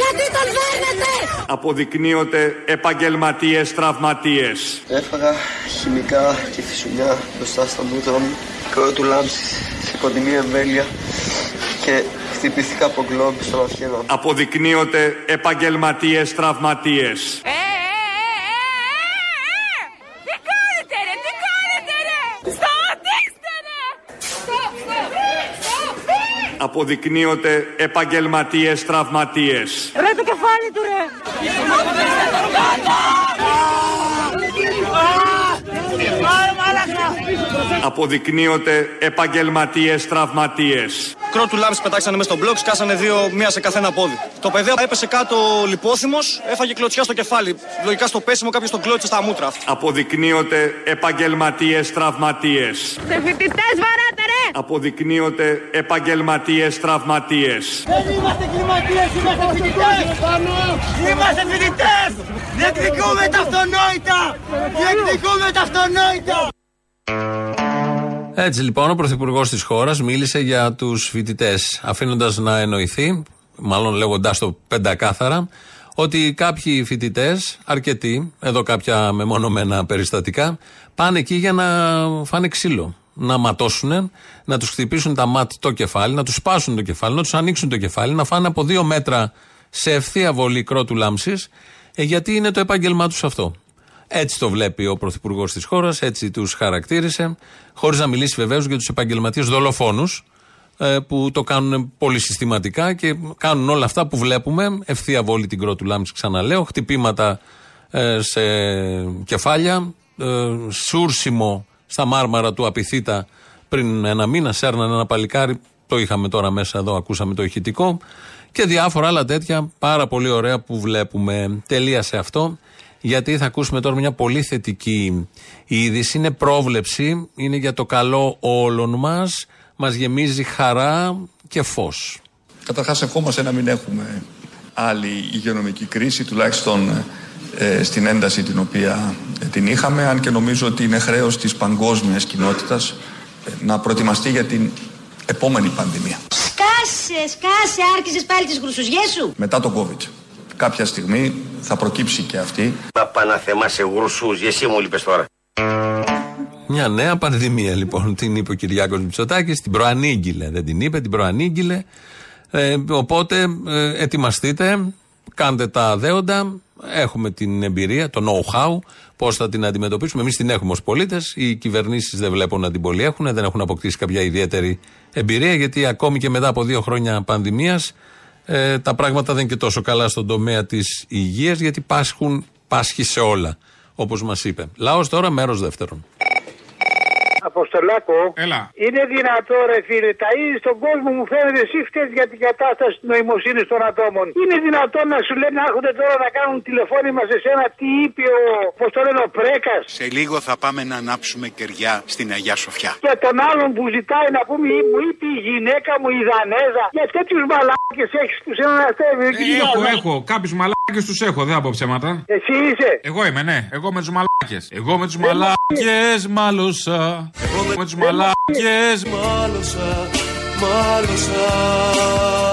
Γιατί τον δέρνετε! Αποδεικνύονται επαγγελματίες τραυματίες. Έφαγα χημικά και φυσουλιά μπροστά στα μούτρα μου. Κρό του λάμψη σε κοντινή εμβέλεια και χτυπήθηκα από γκλόμπι στο μαθιένα μου. Αποδεικνύονται επαγγελματίες τραυματίες. Τι κάνετε ρε, τι κάνετε ρε! Σταματήστε ρε! Αποδεικνύονται επαγγελματίες τραυματίες. Ρε το κεφάλι του ρε! Αποδεικνύονται επαγγελματίες τραυματίες. Κρό του λάμψη πετάξανε μέσα στο μπλοκ, σκάσανε δύο, μία σε καθένα πόδι. Το παιδί έπεσε κάτω λιπόθυμος, έφαγε κλωτσιά στο κεφάλι. Λογικά στο πέσιμο κάποιος τον κλώτσε στα μούτρα. Αποδεικνύονται επαγγελματίες τραυματίες. Σε φοιτητές βαράτε ρε! Αποδεικνύονται επαγγελματίες τραυματίες. Δεν είμαστε κλιματίες, είμαστε φοιτητές! Είμαστε φοιτητές! Διεκδικούμε τα αυτονόητα! Διεκδικούμε τα αυτονόητα! Έτσι λοιπόν ο Πρωθυπουργός της χώρας μίλησε για τους φοιτητές, αφήνοντας να εννοηθεί, μάλλον λέγοντάς το πεντακάθαρα, ότι κάποιοι φοιτητές, αρκετοί, εδώ κάποια μεμονωμένα περιστατικά, πάνε εκεί για να φάνε ξύλο. Να ματώσουν, να τους χτυπήσουν τα ματ το κεφάλι, να τους σπάσουν το κεφάλι, να τους ανοίξουν το κεφάλι, να φάνε από δύο μέτρα σε ευθεία βολή κρότου λάμψης, ε, γιατί είναι το επάγγελμά τους αυτό. Έτσι το βλέπει ο Πρωθυπουργός της χώρας, έτσι τους χαρακτήρισε, χωρίς να μιλήσει βεβαίως για τους επαγγελματίες δολοφόνους, ε, που το κάνουν πολύ συστηματικά και κάνουν όλα αυτά που βλέπουμε. Ευθεία βόλη την κρότου λάμψη, ξαναλέω, χτυπήματα ε, σε κεφάλια, ε, σούρσιμο στα μάρμαρα του Απιθύτα πριν ένα μήνα, σέρνανε ένα παλικάρι, το είχαμε τώρα μέσα εδώ, ακούσαμε το ηχητικό και διάφορα άλλα τέτοια πάρα πολύ ωραία που βλέπουμε. Τελεία σε αυτό γιατί θα ακούσουμε τώρα μια πολύ θετική είδηση. Είναι πρόβλεψη, είναι για το καλό όλων μας, μας γεμίζει χαρά και φως. Καταρχάς ευχόμαστε να μην έχουμε άλλη υγειονομική κρίση, τουλάχιστον ε, στην ένταση την οποία ε, την είχαμε, αν και νομίζω ότι είναι χρέος της παγκόσμιας κοινότητας ε, να προετοιμαστεί για την επόμενη πανδημία. Σκάσε, σκάσε, άρχισες πάλι τις γρουσουζιές σου. Μετά το COVID. Κάποια στιγμή θα προκύψει και αυτή. Μα παναθεμά σε γρουσούς, εσύ μου λείπες τώρα. Μια νέα πανδημία λοιπόν, την είπε ο Κυριάκος Μητσοτάκης, την προανήγγειλε, δεν την είπε, την προανήγγειλε. Ε, οπότε ε, ετοιμαστείτε, κάντε τα δέοντα, έχουμε την εμπειρία, το know-how, πώς θα την αντιμετωπίσουμε. Εμείς την έχουμε ως πολίτες. Οι κυβερνήσεις δεν βλέπω να την πολύ έχουν, δεν έχουν αποκτήσει κάποια ιδιαίτερη εμπειρία, γιατί ακόμη και μετά από δύο χρόνια πανδημίας ε, τα πράγματα δεν είναι και τόσο καλά στον τομέα της υγείας, γιατί πάσχουν, πάσχει σε όλα, όπως μας είπε. Λαός τώρα, μέρος δεύτερον. Αποστολάκο. Έλα. Είναι δυνατό, ρε φίλε, τα είδη στον κόσμο μου φαίνεται εσύ φταίει για την κατάσταση της νοημοσύνης των ατόμων. Είναι δυνατόν να σου λένε να έρχονται τώρα να κάνουν τηλεφώνημα σε σένα τι είπε ο, πώς το λένε, ο Πρέκας. Σε λίγο θα πάμε να ανάψουμε κεριά στην Αγιά Σοφιά. Και τον άλλον που ζητάει να πούμε, «Ή μου είπε η γυναίκα μου η Δανέζα. Για τέτοιους μαλάκες έχεις τους ένας αστέρι. Ε, έχω, έχω. Κάποιους μαλάκες τους έχω, δεν θα πω ψέματα. Εσύ είσαι. Εγώ είμαι, ναι. Εγώ με τους μαλάκες. Εγώ με τους μαλάκες μάλωσα. Εγώ με του μαλάκες Μάλωσα, μάλωσα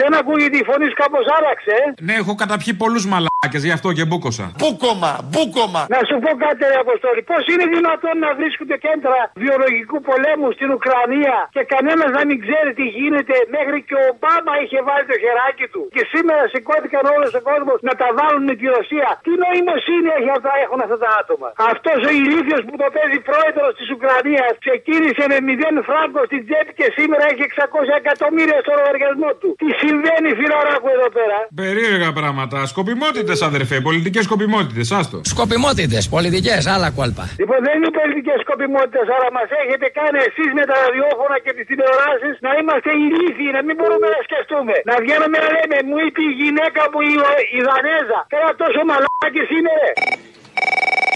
Δεν ακούγεται η φωνή σου κάπως άλλαξε, ε. Ναι, έχω καταπιεί πολλούς μαλάκες, γι' αυτό και μπούκοσα. Μπούκομα, μπούκομα. Να σου πω κάτι, ρε Αποστόλη. Πώς είναι δυνατόν να βρίσκονται κέντρα βιολογικού πολέμου στην Ουκρανία και κανένας να μην ξέρει τι γίνεται. Μέχρι και ο Ομπάμα είχε βάλει το χεράκι του. Και σήμερα σηκώθηκαν όλος ο κόσμος να τα βάλουν με τη Ρωσία. Τι νοημοσύνη έχει αυτά, έχουν αυτά τα άτομα. Αυτός ο ηλίθιος που το παίζει πρόεδρος της Ουκρανίας ξεκίνησε με 0 φράγκο στην τσέπη και σήμερα έχει 600 εκατομμύρια στο λογαριασμό του. Τι συμβαίνει, φιλαράκου εδώ πέρα; Περίεργα πράγματα. Σκοπιμότητες, αδερφέ. Πολιτικές σκοπιμότητες. Άστο. Σκοπιμότητες, πολιτικές, άλλα κόλπα. Λοιπόν, δεν είναι πολιτικές σκοπιμότητες, αλλά μας έχετε κάνει εσείς με τα ραδιόφωνα και τις τηλεοράσεις να είμαστε ηλίθιοι, να μην μπορούμε να σκεφτούμε. Να βγαίνουμε να λέμε, μου είπε η γυναίκα μου η, η Δανέζα. Καλά τόσο μαλάκι είναι, ρε.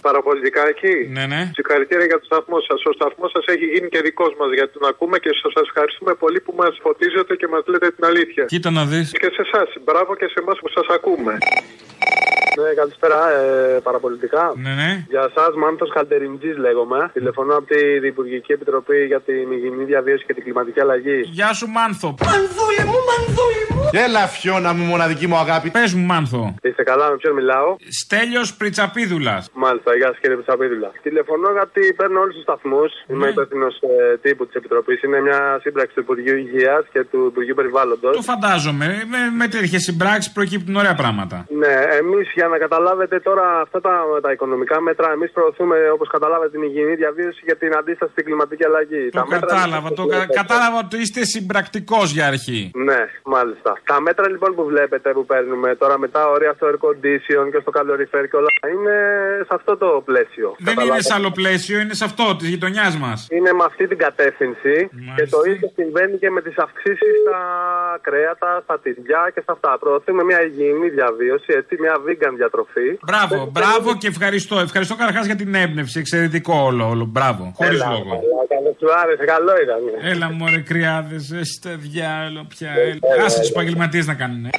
Παραπολιτικά εκεί. Ναι, ναι. Συγχαρητήρια για το σταθμό σας. Ο σταθμός σας έχει γίνει και δικός μας γιατί τον ακούμε και σας ευχαριστούμε πολύ που μας φωτίζετε και μας λέτε την αλήθεια. Κοίτα να δεις. Και σε εσάς. Μπράβο και σε εμάς που σας ακούμε. Ναι, καλησπέρα, ε, παραπολιτικά. Ναι, ναι. Για εσά, Μάνθο Καλτεριντζής λέγομαι. Τηλεφωνώ από τη Διπουργική Επιτροπή για την Υγιεινή Διαβίωση και την Κλιματική Αλλαγή. Γεια σου, Μάνθο. Μανδούλη μου, μανδούλη μου. Έλα, φιώνα μου, μοναδική μου αγάπη. Πες μου, Μάνθο. Είστε καλά, με ποιον μιλάω; Στέλιος Πριτσαπίδουλας. Μάλιστα, γεια σας κύριε Πριτσαπίδουλα. Τηλεφωνώ γιατί παίρνω όλους τους σταθμούς. Είμαι υπεύθυνος ε, τύπου της Επιτροπής. Είναι μια σύμπραξη του Υπουργείου Υγείας και του Υπουργείου Περιβάλλοντος. Το φαντάζομαι. Με, με τέτοιες συμπράξεις προκύπτουν ωραία πράγματα. Ναι, εμείς για να καταλάβετε τώρα αυτά τα, τα οικονομικά μέτρα, εμείς προωθούμε όπως καταλάβετε την υγιεινή διαβίωση για την αντίσταση στην κλιματική αλλαγή. Το κατάλαβα. Το κα, κατάλαβα ότι είστε συμπρακτικός για αρχή. Ναι, μάλιστα. Τα μέτρα λοιπόν που βλέπετε που παίρνουμε τώρα μετά όρια στο air condition και στο calorifer και όλα είναι σε αυτό το πλαίσιο. Δεν είναι σε άλλο πλαίσιο, είναι σε αυτό της γειτονιάς μας. Είναι με αυτή την κατεύθυνση και το ίδιο συμβαίνει και με τις αυξήσεις στα κρέατα, στα τυριά και στα αυτά. Προωθούμε μια υγιεινή διαβίωση, έτσι, μια vegan διατροφή. Μπράβο, μπράβο και ευχαριστώ. Ευχαριστώ καταρχάς για την έμπνευση. Εξαιρετικό όλο, όλο. Μπράβο. Χωρίς λόγο. Καλό σου άρεσε, καλό ήταν. Έλα μου, ρε κρυάδες, είστε διάλογο πια. Άσε του επαγγελματίες να κάνουν.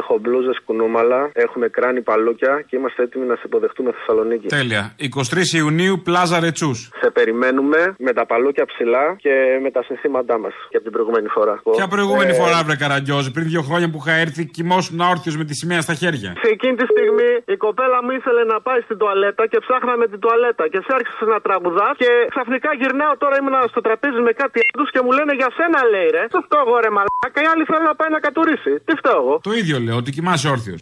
Έχω μπλούζες κουνούμαλα, έχουμε κράνη παλούκια και είμαστε έτοιμοι να σε υποδεχτούμε Θεσσαλονίκη. Τέλεια. 23 Ιουνίου, Πλάζα Ρετσούς. Σε περιμένουμε με τα παλούκια ψηλά και με τα συνθήματά μας και από την προηγούμενη φορά. Ποια προηγούμενη Ε, φορά, βρε Καραγκιόζη, πριν δύο χρόνια που είχα έρθει, κοιμόσουν όρθιο με τη σημαία στα χέρια. Σε εκείνη τη στιγμή η κοπέλα μου ήθελε να πάει στην τουαλέτα και ψάχναμε την τουαλέτα και σε άρχισε να τραγουδά και ξαφνικά γυρνάω τώρα ήμουν στο τραπέζι με κάτι άλλου και μου λένε για σένα λέει ρε. Τι φταίω εγώ ρε μαλάκα, η άλλη θέλει να πάει να κατουρίσει. Τι φταίω εγώ. Το ίδιο λέω, ότι κοιμάσαι όρθιος.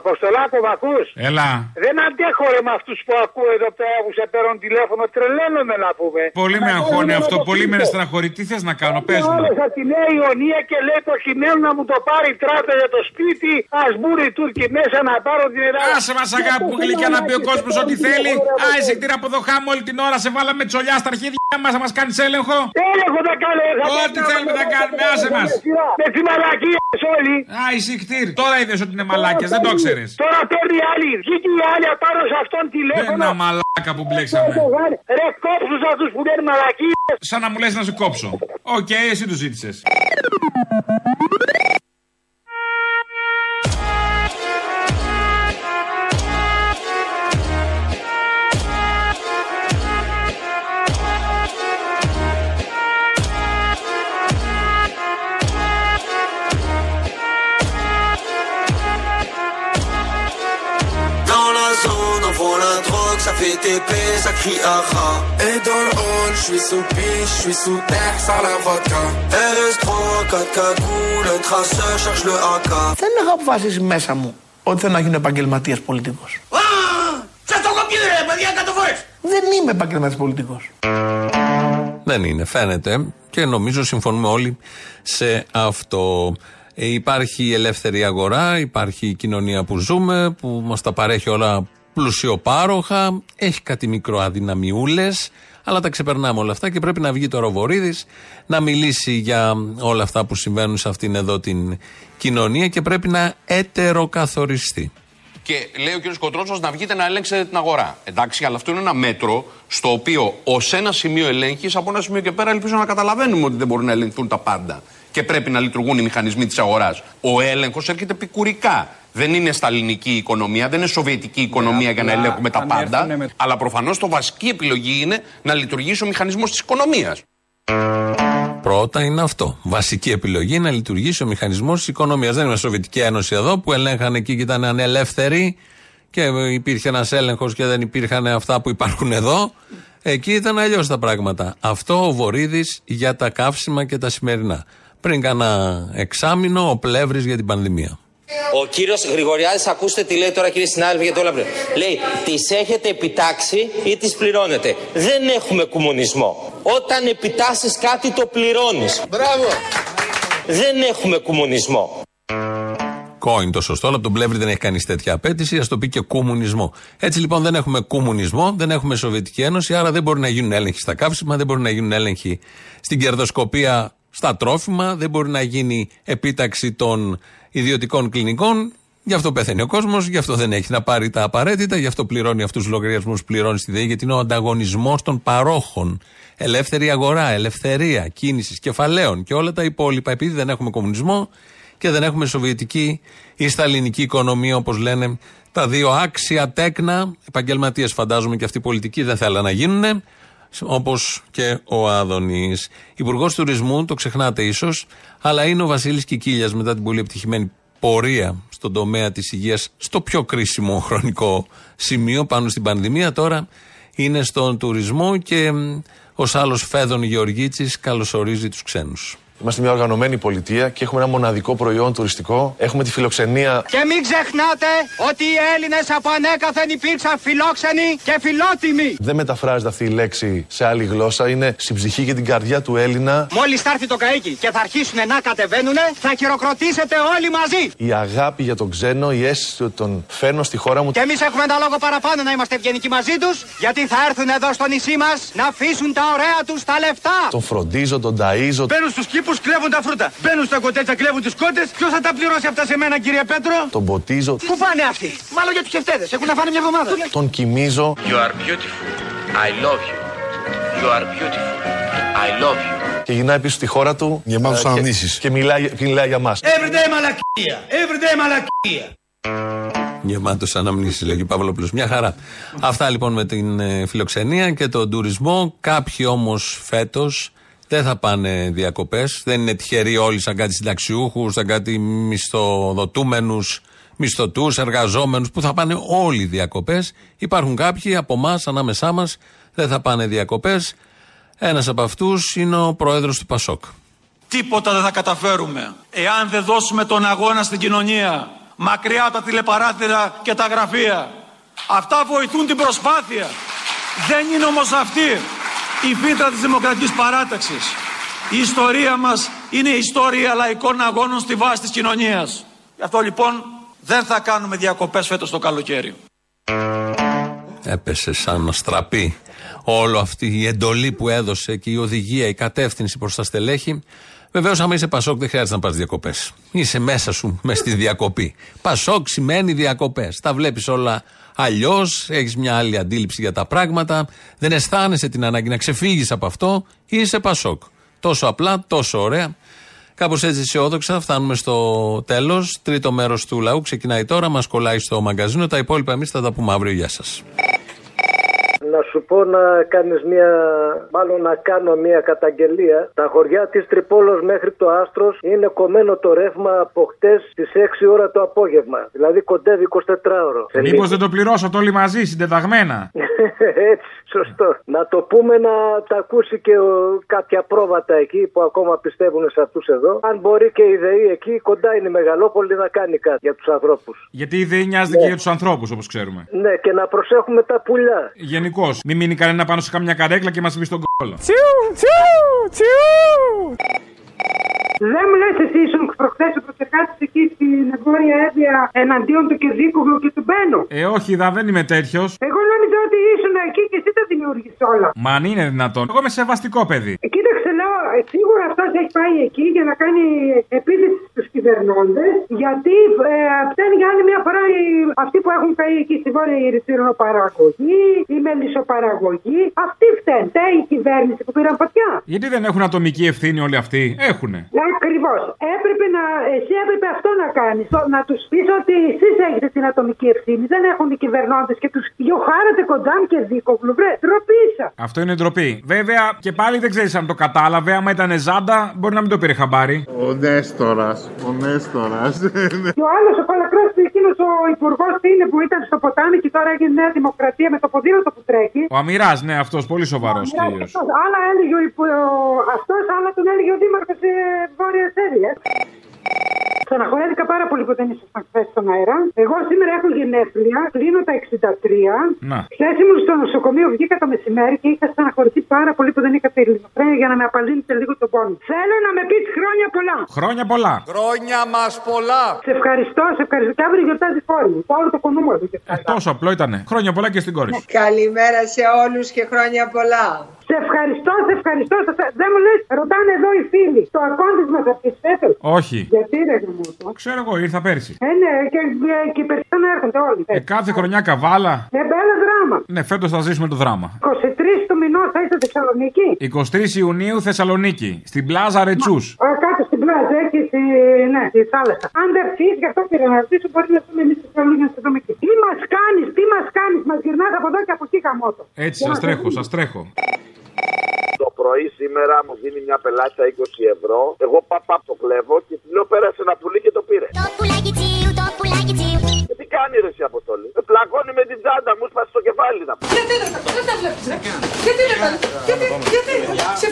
Αποστολάκο, μ' ακούς? Έλα. Δεν αντέχω ρε με αυτού που ακούω εδώ πέρα που σε παίρνουν τηλέφωνο. Τρελαίνομαι να πούμε. Πολύ με αγχώνει αυτό, πολύ με στεναχωρεί. Τι θε να κάνω, πε μου. Όλες από τη Νέα Ιωνία και λέει προκειμένου να μου το πάρει τράπεζα για το σπίτι. Α μπουν οι Τούρκοι μέσα να πάρω την Ελλάδα. Άσε μα αγάπη μου γλυκιά να πει ο κόσμο ό,τι θέλει. Άισε κτήρα από εδώ χάμω όλη την ώρα, σε βάλαμε τσολιά στα αρχίδια μα να μα κάνει έλεγχο. Έλεγχο θα κάνω, θα Ό,τι θέλουμε θα κάνουμε, άσε μα. Με τη μαλακία όλοι. Άι σιχτίρ. Τώρα είδε ότι είναι μαλάκια, δεν το ξέρεις. Τώρα παίρνει η άλλη. Βγήκε η άλλη απάνω σε αυτόν τηλέφωνο. Ένα μαλάκα που μπλέξαμε. Ρε κόψου αυτούς που λένε μαλακίες. Σαν να μου λες να σου κόψω. Οκ, εσύ το ζήτησες. Zone, on vend la drogue, ça fait TP, ça crie aha. Et dans le hall, je suis sous piche, je suis sous terre, sans la vodka. RS3, 4 cagoules, un traceur, cherche le AK. Δεν έχω αποφασίσει μέσα μου ότι θέλω να γίνω επαγγελματίας πολιτικός. Σα το έχω πει ρε παιδιά, κάτω φορές. Δεν είμαι επαγγελματίας πολιτικός. Δεν είναι, φαίνεται. Και νομίζω συμφωνούμε όλοι σε αυτό. Ε, Υπάρχει η ελεύθερη αγορά, υπάρχει η κοινωνία που ζούμε, που μας τα παρέχει όλα πλουσιοπάροχα, έχει κάτι μικροαδυναμιούλες, αλλά τα ξεπερνάμε όλα αυτά και πρέπει να βγει τώρα ο Βορύδης να μιλήσει για όλα αυτά που συμβαίνουν σε αυτήν εδώ την κοινωνία και πρέπει να ετεροκαθοριστεί. Και λέει ο κ. Κοτρότσος να βγείτε να ελέγξετε την αγορά. Εντάξει, αλλά αυτό είναι ένα μέτρο στο οποίο ως ένα σημείο ελέγχεις, από ένα σημείο και πέρα ελπίζω να καταλαβαίνουμε ότι δεν μπορούν να ελεγχθούν τα πάντα. Και πρέπει να λειτουργούν οι μηχανισμοί της αγοράς. Ο έλεγχος έρχεται επικουρικά. Δεν είναι σταλινική οικονομία, δεν είναι σοβιετική οικονομία για να απλά ελέγχουμε τα αν πάντα. έρθουνε με- Αλλά προφανώς το βασική επιλογή είναι να λειτουργήσει ο μηχανισμός της οικονομίας. Πρώτα είναι αυτό. Βασική επιλογή να λειτουργήσει ο μηχανισμός της οικονομίας. Δεν είμαστε Σοβιετική Ένωση εδώ που ελέγχανε εκεί και ήταν ανελεύθεροι και υπήρχε ένας έλεγχος και δεν υπήρχαν αυτά που υπάρχουν εδώ. Εκεί ήταν αλλιώς τα πράγματα. Αυτό ο Βορύδης για τα καύσιμα και τα σημερινά. Πριν κάνα εξάμεινο, ο Πλεύρης για την πανδημία. Ο κύριος Γρηγοριάδης, ακούστε τι λέει τώρα, κύριε συνάδελφε, για το όλα Λέει, τις έχετε επιτάξει ή τις πληρώνετε. Δεν έχουμε κομμουνισμό. Όταν επιτάσσεις κάτι, το πληρώνεις. Μπράβο. Δεν έχουμε κομμουνισμό. Κόιν το σωστό, αλλά από τον Πλεύρη δεν έχει κανείς τέτοια απέτηση, ας το πει και κομμουνισμό. Έτσι λοιπόν δεν έχουμε κομμουνισμό, δεν έχουμε Σοβιετική Ένωση, άρα δεν μπορεί να γίνουν έλεγχοι στα καύσιμα, δεν μπορεί να γίνουν έλεγχοι στην κερδοσκοπία στα τρόφιμα, δεν μπορεί να γίνει επίταξη των ιδιωτικών κλινικών. Γι' αυτό πεθαίνει ο κόσμος, γι' αυτό δεν έχει να πάρει τα απαραίτητα, γι' αυτό πληρώνει αυτούς τους λογαριασμούς που πληρώνεις στη ΔΕΗ, γιατί είναι ο ανταγωνισμός των παρόχων. Ελεύθερη αγορά, ελευθερία κίνησης κεφαλαίων και όλα τα υπόλοιπα. Επειδή δεν έχουμε κομμουνισμό και δεν έχουμε σοβιετική ή σταλινική οικονομία, όπως λένε τα δύο άξια τέκνα. Επαγγελματίες φαντάζομαι και αυτοί οι πολιτικοί δεν θέλουν να γίνουν όπως και ο Άδωνης. Υπουργός Τουρισμού, το ξεχνάτε ίσως, αλλά είναι ο Βασίλης Κικίλιας μετά την πολύ επιτυχημένη πορεία στον τομέα της υγείας, στο πιο κρίσιμο χρονικό σημείο πάνω στην πανδημία. Τώρα είναι στον τουρισμό και ως άλλος Φέδων Γεωργίτσης καλωσορίζει τους ξένους. Είμαστε μια οργανωμένη πολιτεία και έχουμε ένα μοναδικό προϊόν τουριστικό. Έχουμε τη φιλοξενία. Και μην ξεχνάτε ότι οι Έλληνες από ανέκαθεν υπήρξαν φιλόξενοι και φιλότιμοι. Δεν μεταφράζεται αυτή η λέξη σε άλλη γλώσσα. Είναι στην ψυχή και την καρδιά του Έλληνα. Μόλις θα έρθει το καίκι και θα αρχίσουν να κατεβαίνουν, θα χειροκροτήσετε όλοι μαζί. Η αγάπη για τον ξένο, η αίσθηση ότι τον φέρνω στη χώρα μου. Και εμείς έχουμε ένα λόγο παραπάνω να είμαστε ευγενικοί μαζί τους, γιατί θα έρθουν εδώ στο νησί μας να αφήσουν τα ωραία τους τα λεφτά. Τον φροντίζω, τον ταΐζω. Μπαίνουν στους κήπους κλέβουν τα φρούτα. Μπαίνουν στα κοτέτσα, κλέβουν τις κότες. Ποιος θα τα πληρώσει αυτά σε μένα, κύριε Πέτρο; Τον ποτίζω. Πού πάνε αυτοί; Μάλλον για τους χευτέδε. Έχουν να φάνε μια εβδομάδα. Τον κοιμίζω. You are beautiful. I love you. You are beautiful. I love you. Και γυρνάει πίσω στη χώρα του. Γεμάτος ε, αναμνήσεις. Και, μιλάει, και μιλάει για μας. Everyday μαλακία. Everyday μαλακία. Γεμάτος αναμνήσεις, λέγει ο Παύλο Μια χαρά. Αυτά λοιπόν με την ε, φιλοξενία και τον τουρισμό. Κάποιοι όμως φέτος δεν θα πάνε διακοπές. Δεν είναι τυχεροί όλοι σαν κάτι συνταξιούχους, σαν κάτι μισθοδοτούμενους, μισθωτούς, εργαζόμενους που θα πάνε όλοι διακοπές. Υπάρχουν κάποιοι από εμά, ανάμεσά μας, δεν θα πάνε διακοπές. Ένας από αυτούς είναι ο πρόεδρος του Πασόκ. Τίποτα δεν θα καταφέρουμε εάν δεν δώσουμε τον αγώνα στην κοινωνία μακριά από τα τηλεπαράθυρα και τα γραφεία. Αυτά βοηθούν την προσπάθεια. Δεν είναι όμως αυτή η φύτρα της Δημοκρατικής Παράταξης. Η ιστορία μας είναι η ιστορία λαϊκών αγώνων στη βάση της κοινωνίας. Γι' αυτό λοιπόν δεν θα κάνουμε διακοπές φέτος το καλοκαίρι. Έπεσε σαν να στραπεί όλο αυτή η εντολή που έδωσε και η οδηγία, η κατεύθυνση προς τα στελέχη. Βεβαίως, άμα είσαι Πασόκ, δεν χρειάζεται να πας διακοπές. Είσαι μέσα σου, μες στη διακοπή. Πασόκ σημαίνει διακοπές. Τα βλέπεις όλα αλλιώς, έχεις μια άλλη αντίληψη για τα πράγματα, δεν αισθάνεσαι την ανάγκη να ξεφύγεις από αυτό, είσαι Πασόκ. Τόσο απλά, τόσο ωραία. Κάπως έτσι αισιόδοξα φτάνουμε στο τέλος. Τρίτο μέρος του λαού ξεκινάει τώρα, μας κολλάει στο μαγκαζίνο. Τα υπόλοιπα εμείς θα τα πούμε αύριο. Γεια σας να σου πω να κάνεις μια. Μάλλον να κάνω μια καταγγελία. Τα χωριά της Τρυπόλος μέχρι το Άστρος είναι κομμένο το ρεύμα από χτες στις 6 ώρα το απόγευμα. Δηλαδή κοντεύει 24 ώρο. Μήπως δεν το πληρώσατε όλοι μαζί, συντεταγμένα; Έτσι, σωστό. Να το πούμε να τα ακούσει και ο, κάποια πρόβατα εκεί που ακόμα πιστεύουν σε αυτούς εδώ. Αν μπορεί και η ΔΕΗ εκεί κοντά είναι η Μεγαλόπολη να κάνει κάτι για τους ανθρώπους. Γιατί η ΔΕΗ νοιάζεται ναι. και για τους ανθρώπους, όπως ξέρουμε. Ναι, και να προσέχουμε τα πουλιά. Γενικώ. Μην μείνει κανένα πάνω σε καμιά καρέκλα και μας μπει στον κόλλο. Τσιου, τσιου, τσιου. Δεν μου λες, εσύ ήσουν προχθές ο προσεργάτη εκεί στην Βόρεια Εύβοια εναντίον του Κεδίκουγλου και του Μπένου. Ε, όχι, δα, δεν είμαι τέτοιος. Εγώ νόμιζα ότι ήσουν εκεί και εσύ τα δημιούργησες όλα. Μα αν είναι δυνατόν. Εγώ είμαι σεβαστικό παιδί. Ε, κοίταξε, λέω, ε, σίγουρα αυτός έχει πάει εκεί για να κάνει επίθεση στου κυβερνώντες. Γιατί ε, φταίνει για άλλη μια φορά οι, αυτοί που έχουν πάει εκεί στη Βόρεια η η μελισσοπαραγωγή. Αυτοί φταίνουν. Φταίει η κυβέρνηση που πήραν φωτιά. Γιατί δεν έχουν ατομική ευθύνη όλοι αυτοί; Έχουνε. Ακριβώς. Έπρεπε να, εσύ έπρεπε αυτό να κάνεις. Να τους πεις ότι εσείς έχετε την ατομική ευθύνη. Δεν έχουν οι κυβερνώντες και τους διοχάρετε κοντά και δίκοβλου. Βρε, ντροπή Αυτό είναι ντροπή. Βέβαια και πάλι δεν ξέρεις αν το κατάλαβε κατάλαβε. Άμα ήταν ζάντα, μπορεί να μην το πήρε χαμπάρι. Ο Νέστορας. Ο Νέστορα. Και ο άλλος ο Παλακρός, εκείνος ο υπουργός είναι που ήταν στο ποτάμι και τώρα έγινε Νέα Δημοκρατία με το ποδήλατο που τρέχει. Ο Αμυρά, ναι, αυτός πολύ σοβαρός κύριος. Άλλα έλεγε ο αυτός, άλλα τον έλεγε ο Δήμαρχος ε, Βόρειας Έργεια. Στεναχωρέθηκα πάρα πολύ που δεν ήσασταν χθες στον αέρα. Εγώ σήμερα έχω γενέθλια, κλείνω τα 63. Να. Χθες ήμουν στο νοσοκομείο, βγήκα το μεσημέρι και είχα στεναχωρηθεί πάρα πολύ που δεν είχα τη ελληνοφρένεια για να με απαλύνετε λίγο τον πόνο. Θέλω να με πει χρόνια πολλά. Χρόνια πολλά. Χρόνια μας πολλά. Σε ευχαριστώ, σε ευχαριστώ. Και αύριο γιορτάζει η κόρη μου. Πάω το κονούμο του. Ε, τόσο απλό ήτανε. Χρόνια πολλά και στην κόρη σου. Καλημέρα σε όλους και χρόνια πολλά. Σε ευχαριστώ, σε ευχαριστώ. Δεν μου λες, ρωτάνε εδώ οι φίλοι. Το ακόντι μας από τις φέτο. Όχι. Γιατί ρε μου το. Ξέρω εγώ, ήρθα πέρσι. Ε, ναι, και, και, και να έρχονται όλοι. Ε, κάθε χρονιά καβάλα. Ε, μπέλα δράμα. Ναι, φέτος θα ζήσουμε το δράμα. 23 του μηνός θα είστε Θεσσαλονίκη; 23 Ιουνίου Θεσσαλονίκη. Στην πλάζα Ρετσού. Κάτω στην πλάζα, εκεί στη, ναι, στη θάλασσα. Αν δεν έρθει, γι' αυτό πήρα να ρωτήσω, μπορεί να δούμε εμείς στη Θεσσαλονίκη να σε δούμε εκεί. Τι μας κάνεις, τι μας κάνεις, μας γυρνάς από εδώ και από εκεί καμότο. Έτσι, σας τρέχω, σας τρέχω. Το πρωί σήμερα μου δίνει μια πελάτσα 20 ευρώ. Εγώ παπά το κλέβω και τη λέω πέρασε ένα πουλί και το πήρε. Το πουλάκι τσίου, το πουλάκι τσίου. Και τι κάνει ρε εσύ Αποστόλη; Με πλακώνει με την τσάντα μου, σπάσει το κεφάλι να Γιατί δεν τα βλέπεις ρε. Γιατί δεν τα λες. Γιατί, γιατί, σε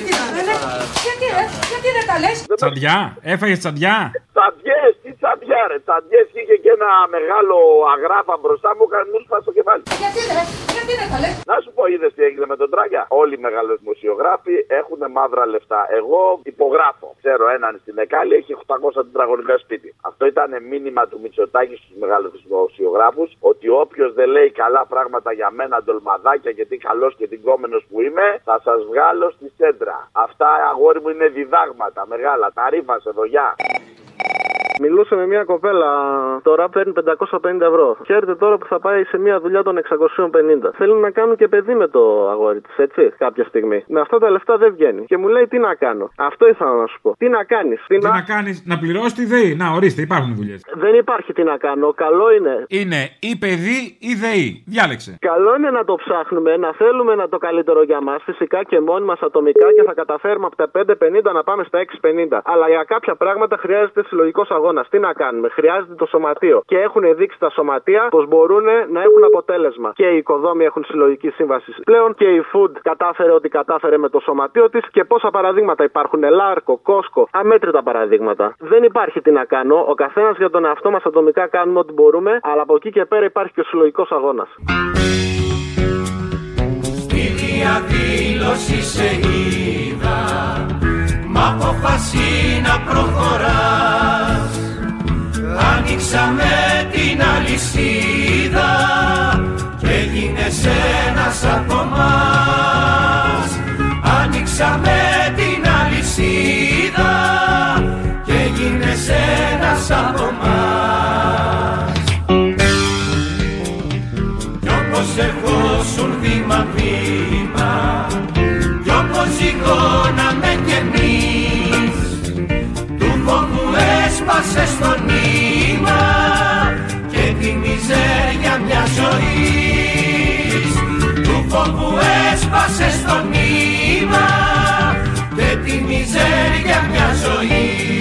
Γιατί ρε, γιατί δεν τα λες; Τσαντιά, έφαγες τσαντιά; Τσαντιές, τι τσαντιά ρε. Τσαντιές και είχε και ένα μεγάλο αγράφα μπροστά μου, κάνει μου σπάσει το κεφάλι. Γιατί ρε, γιατί δεν τα λες. Να σου πω, είδες τι έγινε με τον Τράγια; Όλοι οι μεγαλοδημοσιογράφοι έχουν μαύρα λεφτά. Εγώ υπογράφω. Ξέρω έναν στην Εκάλη έχει 800 τετραγωνικά σπίτι. Αυτό ήταν μήνυμα του Μητσοτάκη στους μεγαλοδημοσιογράφου ότι όποιος δεν λέει καλά πράγματα για μένα, ντολμαδάκια και τι καλός και την κόμενο που είμαι, θα σας βγάλω στη σέντρα. Αυτά αγόρι μου είναι διδάγματα μεγάλα. Τα ρήφασε εδώ, γεια. Μιλούσε με μια κοπέλα, τώρα παίρνει 550 ευρώ. Χαίρεται τώρα που θα πάει σε μια δουλειά των 650. Θέλουν να κάνουν και παιδί με το αγόρι της, έτσι, κάποια στιγμή. Με αυτά τα λεφτά δεν βγαίνει. Και μου λέει τι να κάνω; Αυτό ήθελα να σου πω. Τι να κάνεις; Τι, να, να κάνεις, να πληρώσεις τη ΔΕΗ; Να, ορίστε, υπάρχουν δουλειές. Δεν υπάρχει τι να κάνω. Καλό είναι. Είναι ή παιδί ή ΔΕΗ. Διάλεξε. Καλό είναι να το ψάχνουμε, να θέλουμε να το καλύτερο για μας, φυσικά και μόνοι μας ατομικά και θα καταφέρουμε από τα 550 να πάμε στα 650. Αλλά για κάποια πράγματα χρειάζεται συλλογικό αγώνας αγώνα. Τι να κάνουμε, χρειάζεται το σωματείο. Και έχουν δείξει τα σωματεία πως μπορούν να έχουν αποτέλεσμα. Και οι οικοδόμοι έχουν συλλογική σύμβαση πλέον και η Food κατάφερε ό,τι κατάφερε με το σωματείο της και πόσα παραδείγματα υπάρχουν. Λάρκο, Κόσκο, αμέτρητα παραδείγματα. Δεν υπάρχει τι να κάνω. Ο καθένας για τον εαυτό μας ατομικά κάνουμε ό,τι μπορούμε, αλλά από εκεί και πέρα υπάρχει και ο συλλογικός αγώνας. Στη διαδήλωση σε είδα, μ' αποφασί να προχωράς. Ανοίξαμε την αλυσίδα και έγινες ένας από μας. Ανοίξαμε την αλυσίδα και έγινες ένας από μας. Κι όπως ερχόσουν βήμα-βήμα κι όπως ζυγώναμε Σε στο νήμα και τη μιζέρια μια ζωής. του φόβου έσπασε στο νήμα και τη μιζέρια μια ζωής.